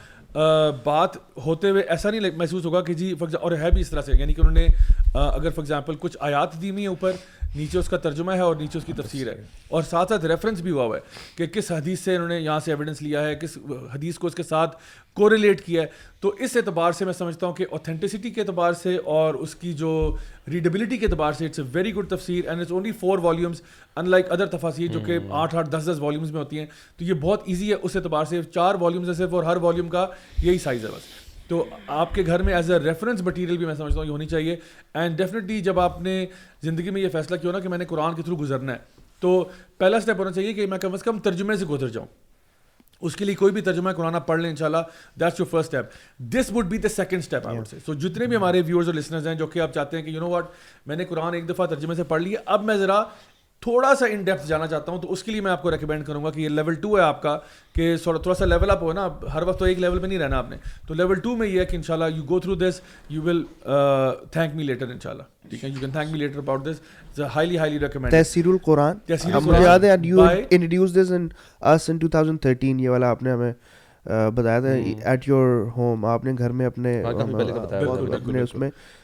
S4: بات ہوتے ہوئے ایسا نہیں محسوس ہوگا کہ جی اور ہے بھی اس طرح سے یعنی کہ انہوں نے اگر فار ایگزامپل کچھ آیات دی ہوئی ہیں اوپر نیچے اس کا ترجمہ ہے اور نیچے اس کی تفسیر ہے اور ساتھ ساتھ ریفرنس بھی ہوا ہوا ہے کہ کس حدیث سے انہوں نے یہاں سے ایویڈنس لیا ہے کس حدیث کو اس کے ساتھ کوریلیٹ کیا ہے تو اس اعتبار سے میں سمجھتا ہوں کہ اوتھینٹسٹی کے اعتبار سے اور اس کی جو ریڈیبلٹی کے اعتبار سے اٹس اے ویری گڈ تفسیر and it's only four volumes in like other تفاصیر جو کہ آٹھ آٹھ دس دس والیومز میں ہوتی ہیں تو یہ بہت ایزی ہے اس اعتبار سے چار والیومز صرف اور ہر والیوم کا یہی سائز ہے بس تو آپ کے گھر میں ایز اے ریفرنس مٹیریل بھی میں سمجھتا ہوں یہ ہونی چاہیے اینڈ ڈیفینیٹلی جب آپ نے زندگی میں یہ فیصلہ کیا ہونا کہ میں نے قرآن کے تھرو گزرنا ہے تو پہلا اسٹیپ ہونا چاہیے کہ میں کم از کم ترجمے سے گزر جاؤں اس کے لیے کوئی بھی ترجمہ قرآن پڑھ لیں ان شاء اللہ that's your first step this would be the second step I would say so جتنے بھی ہمارے ویورز اور لسنرز ہیں جو کہ آپ چاہتے ہیں کہ یو نو واٹ میں نے قرآن ایک دفعہ ترجمے سے پڑھ لی اب میں ذرا تھوڑا سا ان ڈیپتھ جانا چاہتا ہوں تو اس کے لیے میں آپ کو ریکمینڈ کروں گا کہ یہ لیول ٹو ہے آپ کا کہ سوڑا, تھوڑا سا لیول اپ ہو نا ہر وقت تو ایک لیول پہ نہیں رہنا آپ نے تو لیول ٹو میں یہ ہے کہ ان شاء اللہ you go through this you will thank me later ان شاء اللہ ٹھیک ہے you can thank me later about this highly highly recommend تحصیل القرآن یاد ہے انٹروڈیوس دس ان اس ان 2013 یہ والا آپ نے ہمیں uh, بتایا تھا ایٹ یور ہوم آپ نے گھر میں اپنے اپنے ہاں، اس میں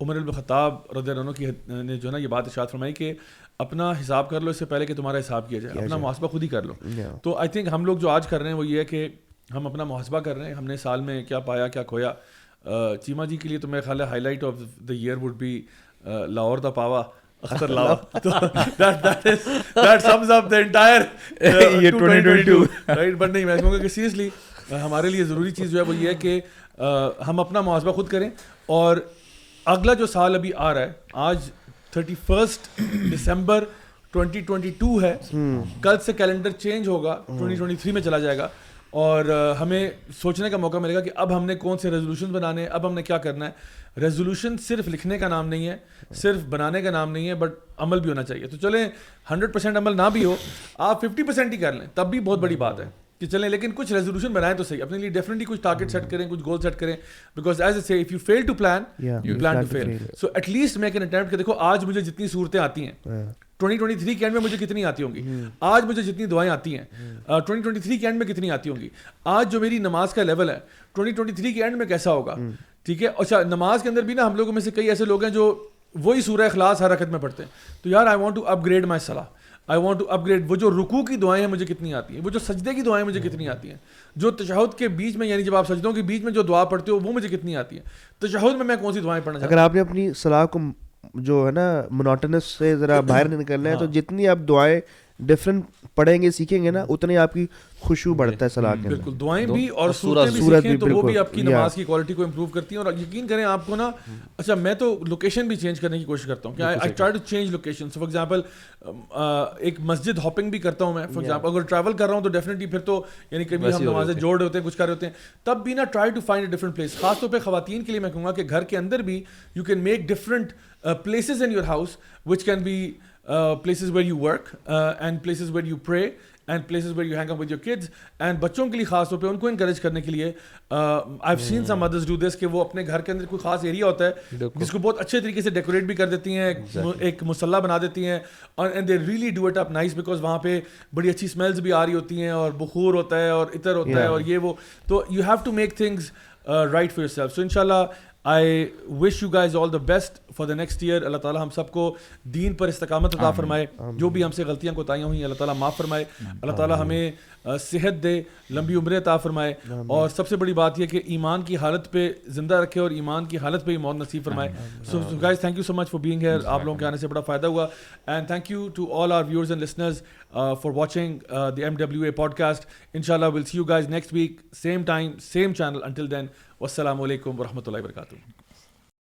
S4: عمر الخطاب اللہ عنہ کی نے جو نا یہ بات اشاعت فرمائی کہ اپنا حساب کر لو اس سے پہلے کہ تمہارا حساب کیا جائے اپنا محاسبہ خود ہی کر لو تو آئی تھنک ہم لوگ جو آج کر رہے ہیں وہ یہ ہے کہ ہم اپنا محاسبہ کر رہے ہیں ہم نے سال میں کیا پایا کیا کھویا چیما جی کے لیے تو خیال ہے highlight of the year would be Lahore دا پاوا سیریسلی ہمارے لیے ضروری چیز جو ہے وہ یہ ہے کہ ہم اپنا محاسبہ خود کریں اور اگلا جو سال ابھی آ رہا ہے آج thirty first December twenty twenty two ہے کل سے کیلنڈر چینج ہوگا ٹوئنٹی ٹوئنٹی تھری میں چلا جائے گا اور ہمیں سوچنے کا موقع ملے گا کہ اب ہم نے کون سے ریزولوشن بنانے ہیں اب ہم نے کیا کرنا ہے ریزولوشن صرف لکھنے کا نام نہیں ہے صرف بنانے کا نام نہیں ہے بٹ عمل بھی ہونا چاہیے تو چلیں ہنڈریڈ پرسینٹ عمل نہ بھی ہو آپ ففٹی پرسینٹ ہی کر لیں تب بھی بہت بڑی بات ہے کہ چلیں لیکن کچھ ریزولوشن بنائیں تو صحیح اپنے لیے کچھ کچھ ٹارگیٹ سیٹ کریں گول سیٹ کریں because as a if you fail to plan you plan to fail so at least attempt کہ دیکھو آج مجھے جتنی صورتیں آتی ہیں کے اینڈ میں مجھے کتنی آتی ہوں گی hmm. آج مجھے جتنی دعائیں آتی ہیں ٹوئنٹی ٹوئنٹی تھری کے اینڈ میں کتنی آتی ہوں گی آج جو میری نماز کا لیول ہے ٹوئنٹی ٹوئنٹی تھری کے اینڈ میں کیسا ہوگا hmm. ٹھیک ہے اچھا نماز کے اندر بھی نا ہم لوگوں میں سے کئی ایسے لوگ ہیں جو وہی سورہ ہر حرکت میں پڑھتے ہیں تو یار I want to upgrade my صلاح I want to upgrade وہ جو رکو کی دعائیں ہیں مجھے کتنی آتی ہیں وہ جو سجدے کی دعائیں مجھے کتنی آتی ہیں جو تشہد کے بیچ میں یعنی جب آپ سجدوں کے بیچ میں جو دعا پڑھتے ہو وہ مجھے کتنی آتی ہیں تشہد میں میں کون سی دعائیں پڑھنا اگر آپ نے اپنی صلاح کو جو ہے نا مناٹنس سے ذرا باہر نکلنا ہے تو جتنی آپ دعائیں ڈفرینٹ پڑھیں گے سیکھیں گے نا اتنے آپ کی خوشبو بڑھتا ہے صلاح کے بالکل دعائیں بھی اور سورت بھی تو وہ بھی آپ کی نماز کی کوالٹی کو امپروو کرتی ہیں اور یقین کریں آپ کو نا اچھا میں تو لوکیشن بھی چینج کرنے کی کوشش کرتا ہوں کہ I try to change location for example ایک مسجد ہاپنگ بھی کرتا ہوں میں فار ایگزامپل اگر ٹریول کر رہا ہوں تو ڈیفینیٹلی پھر تو یعنی کبھی ہم نمازیں جوڑ ہوتے ہیں کچھ کر رہے ہوتے ہیں تب بھی نا try to find a different place خاص طور پہ خواتین کے لیے میں کہوں گا کہ گھر کے اندر بھی you can make different places in your house which can be places where you work and places where you pray and places where you hang up with your kids and بچوں کے لیے خاص طور پہ ان کو انکریج کرنے کے لیے آئی سین سم مدرس ڈو دس کہ وہ اپنے گھر کے اندر کوئی خاص ایریا ہوتا ہے جس کو بہت اچھے طریقے سے ڈیکوریٹ بھی کر دیتی ہیں ایک مسلح بنا دیتی ہیں اور and they really do it up nice because وہاں پہ بڑی اچھی اسمیلز بھی آ رہی ہوتی ہیں اور بخور ہوتا ہے اور عطر ہوتا ہے اور یہ وہ تو you have to make things right for yourself so ان شاء اللہ I wish you guys all the best for the next year اللہ تعالیٰ ہم سب کو دین پر استقامت عطا فرمائے جو بھی ہم سے غلطیاں کوتاہیاں ہوئیں اللہ تعالیٰ معاف فرمائے اللہ تعالیٰ ہمیں صحت دے لمبی عمر عطا فرمائے اور سب سے بڑی بات یہ کہ ایمان کی حالت پہ زندہ رکھے اور ایمان کی حالت پہ موت نصیب فرمائے so guys thank you so much for being here آپ لوگوں کے آنے سے بڑا فائدہ ہوا and thank you to all our viewers and listeners for watching the M W A podcast ان شاء اللہ will see you guys next week same time same channel until then والسلام علیکم ورحمۃ اللہ وبرکاتہ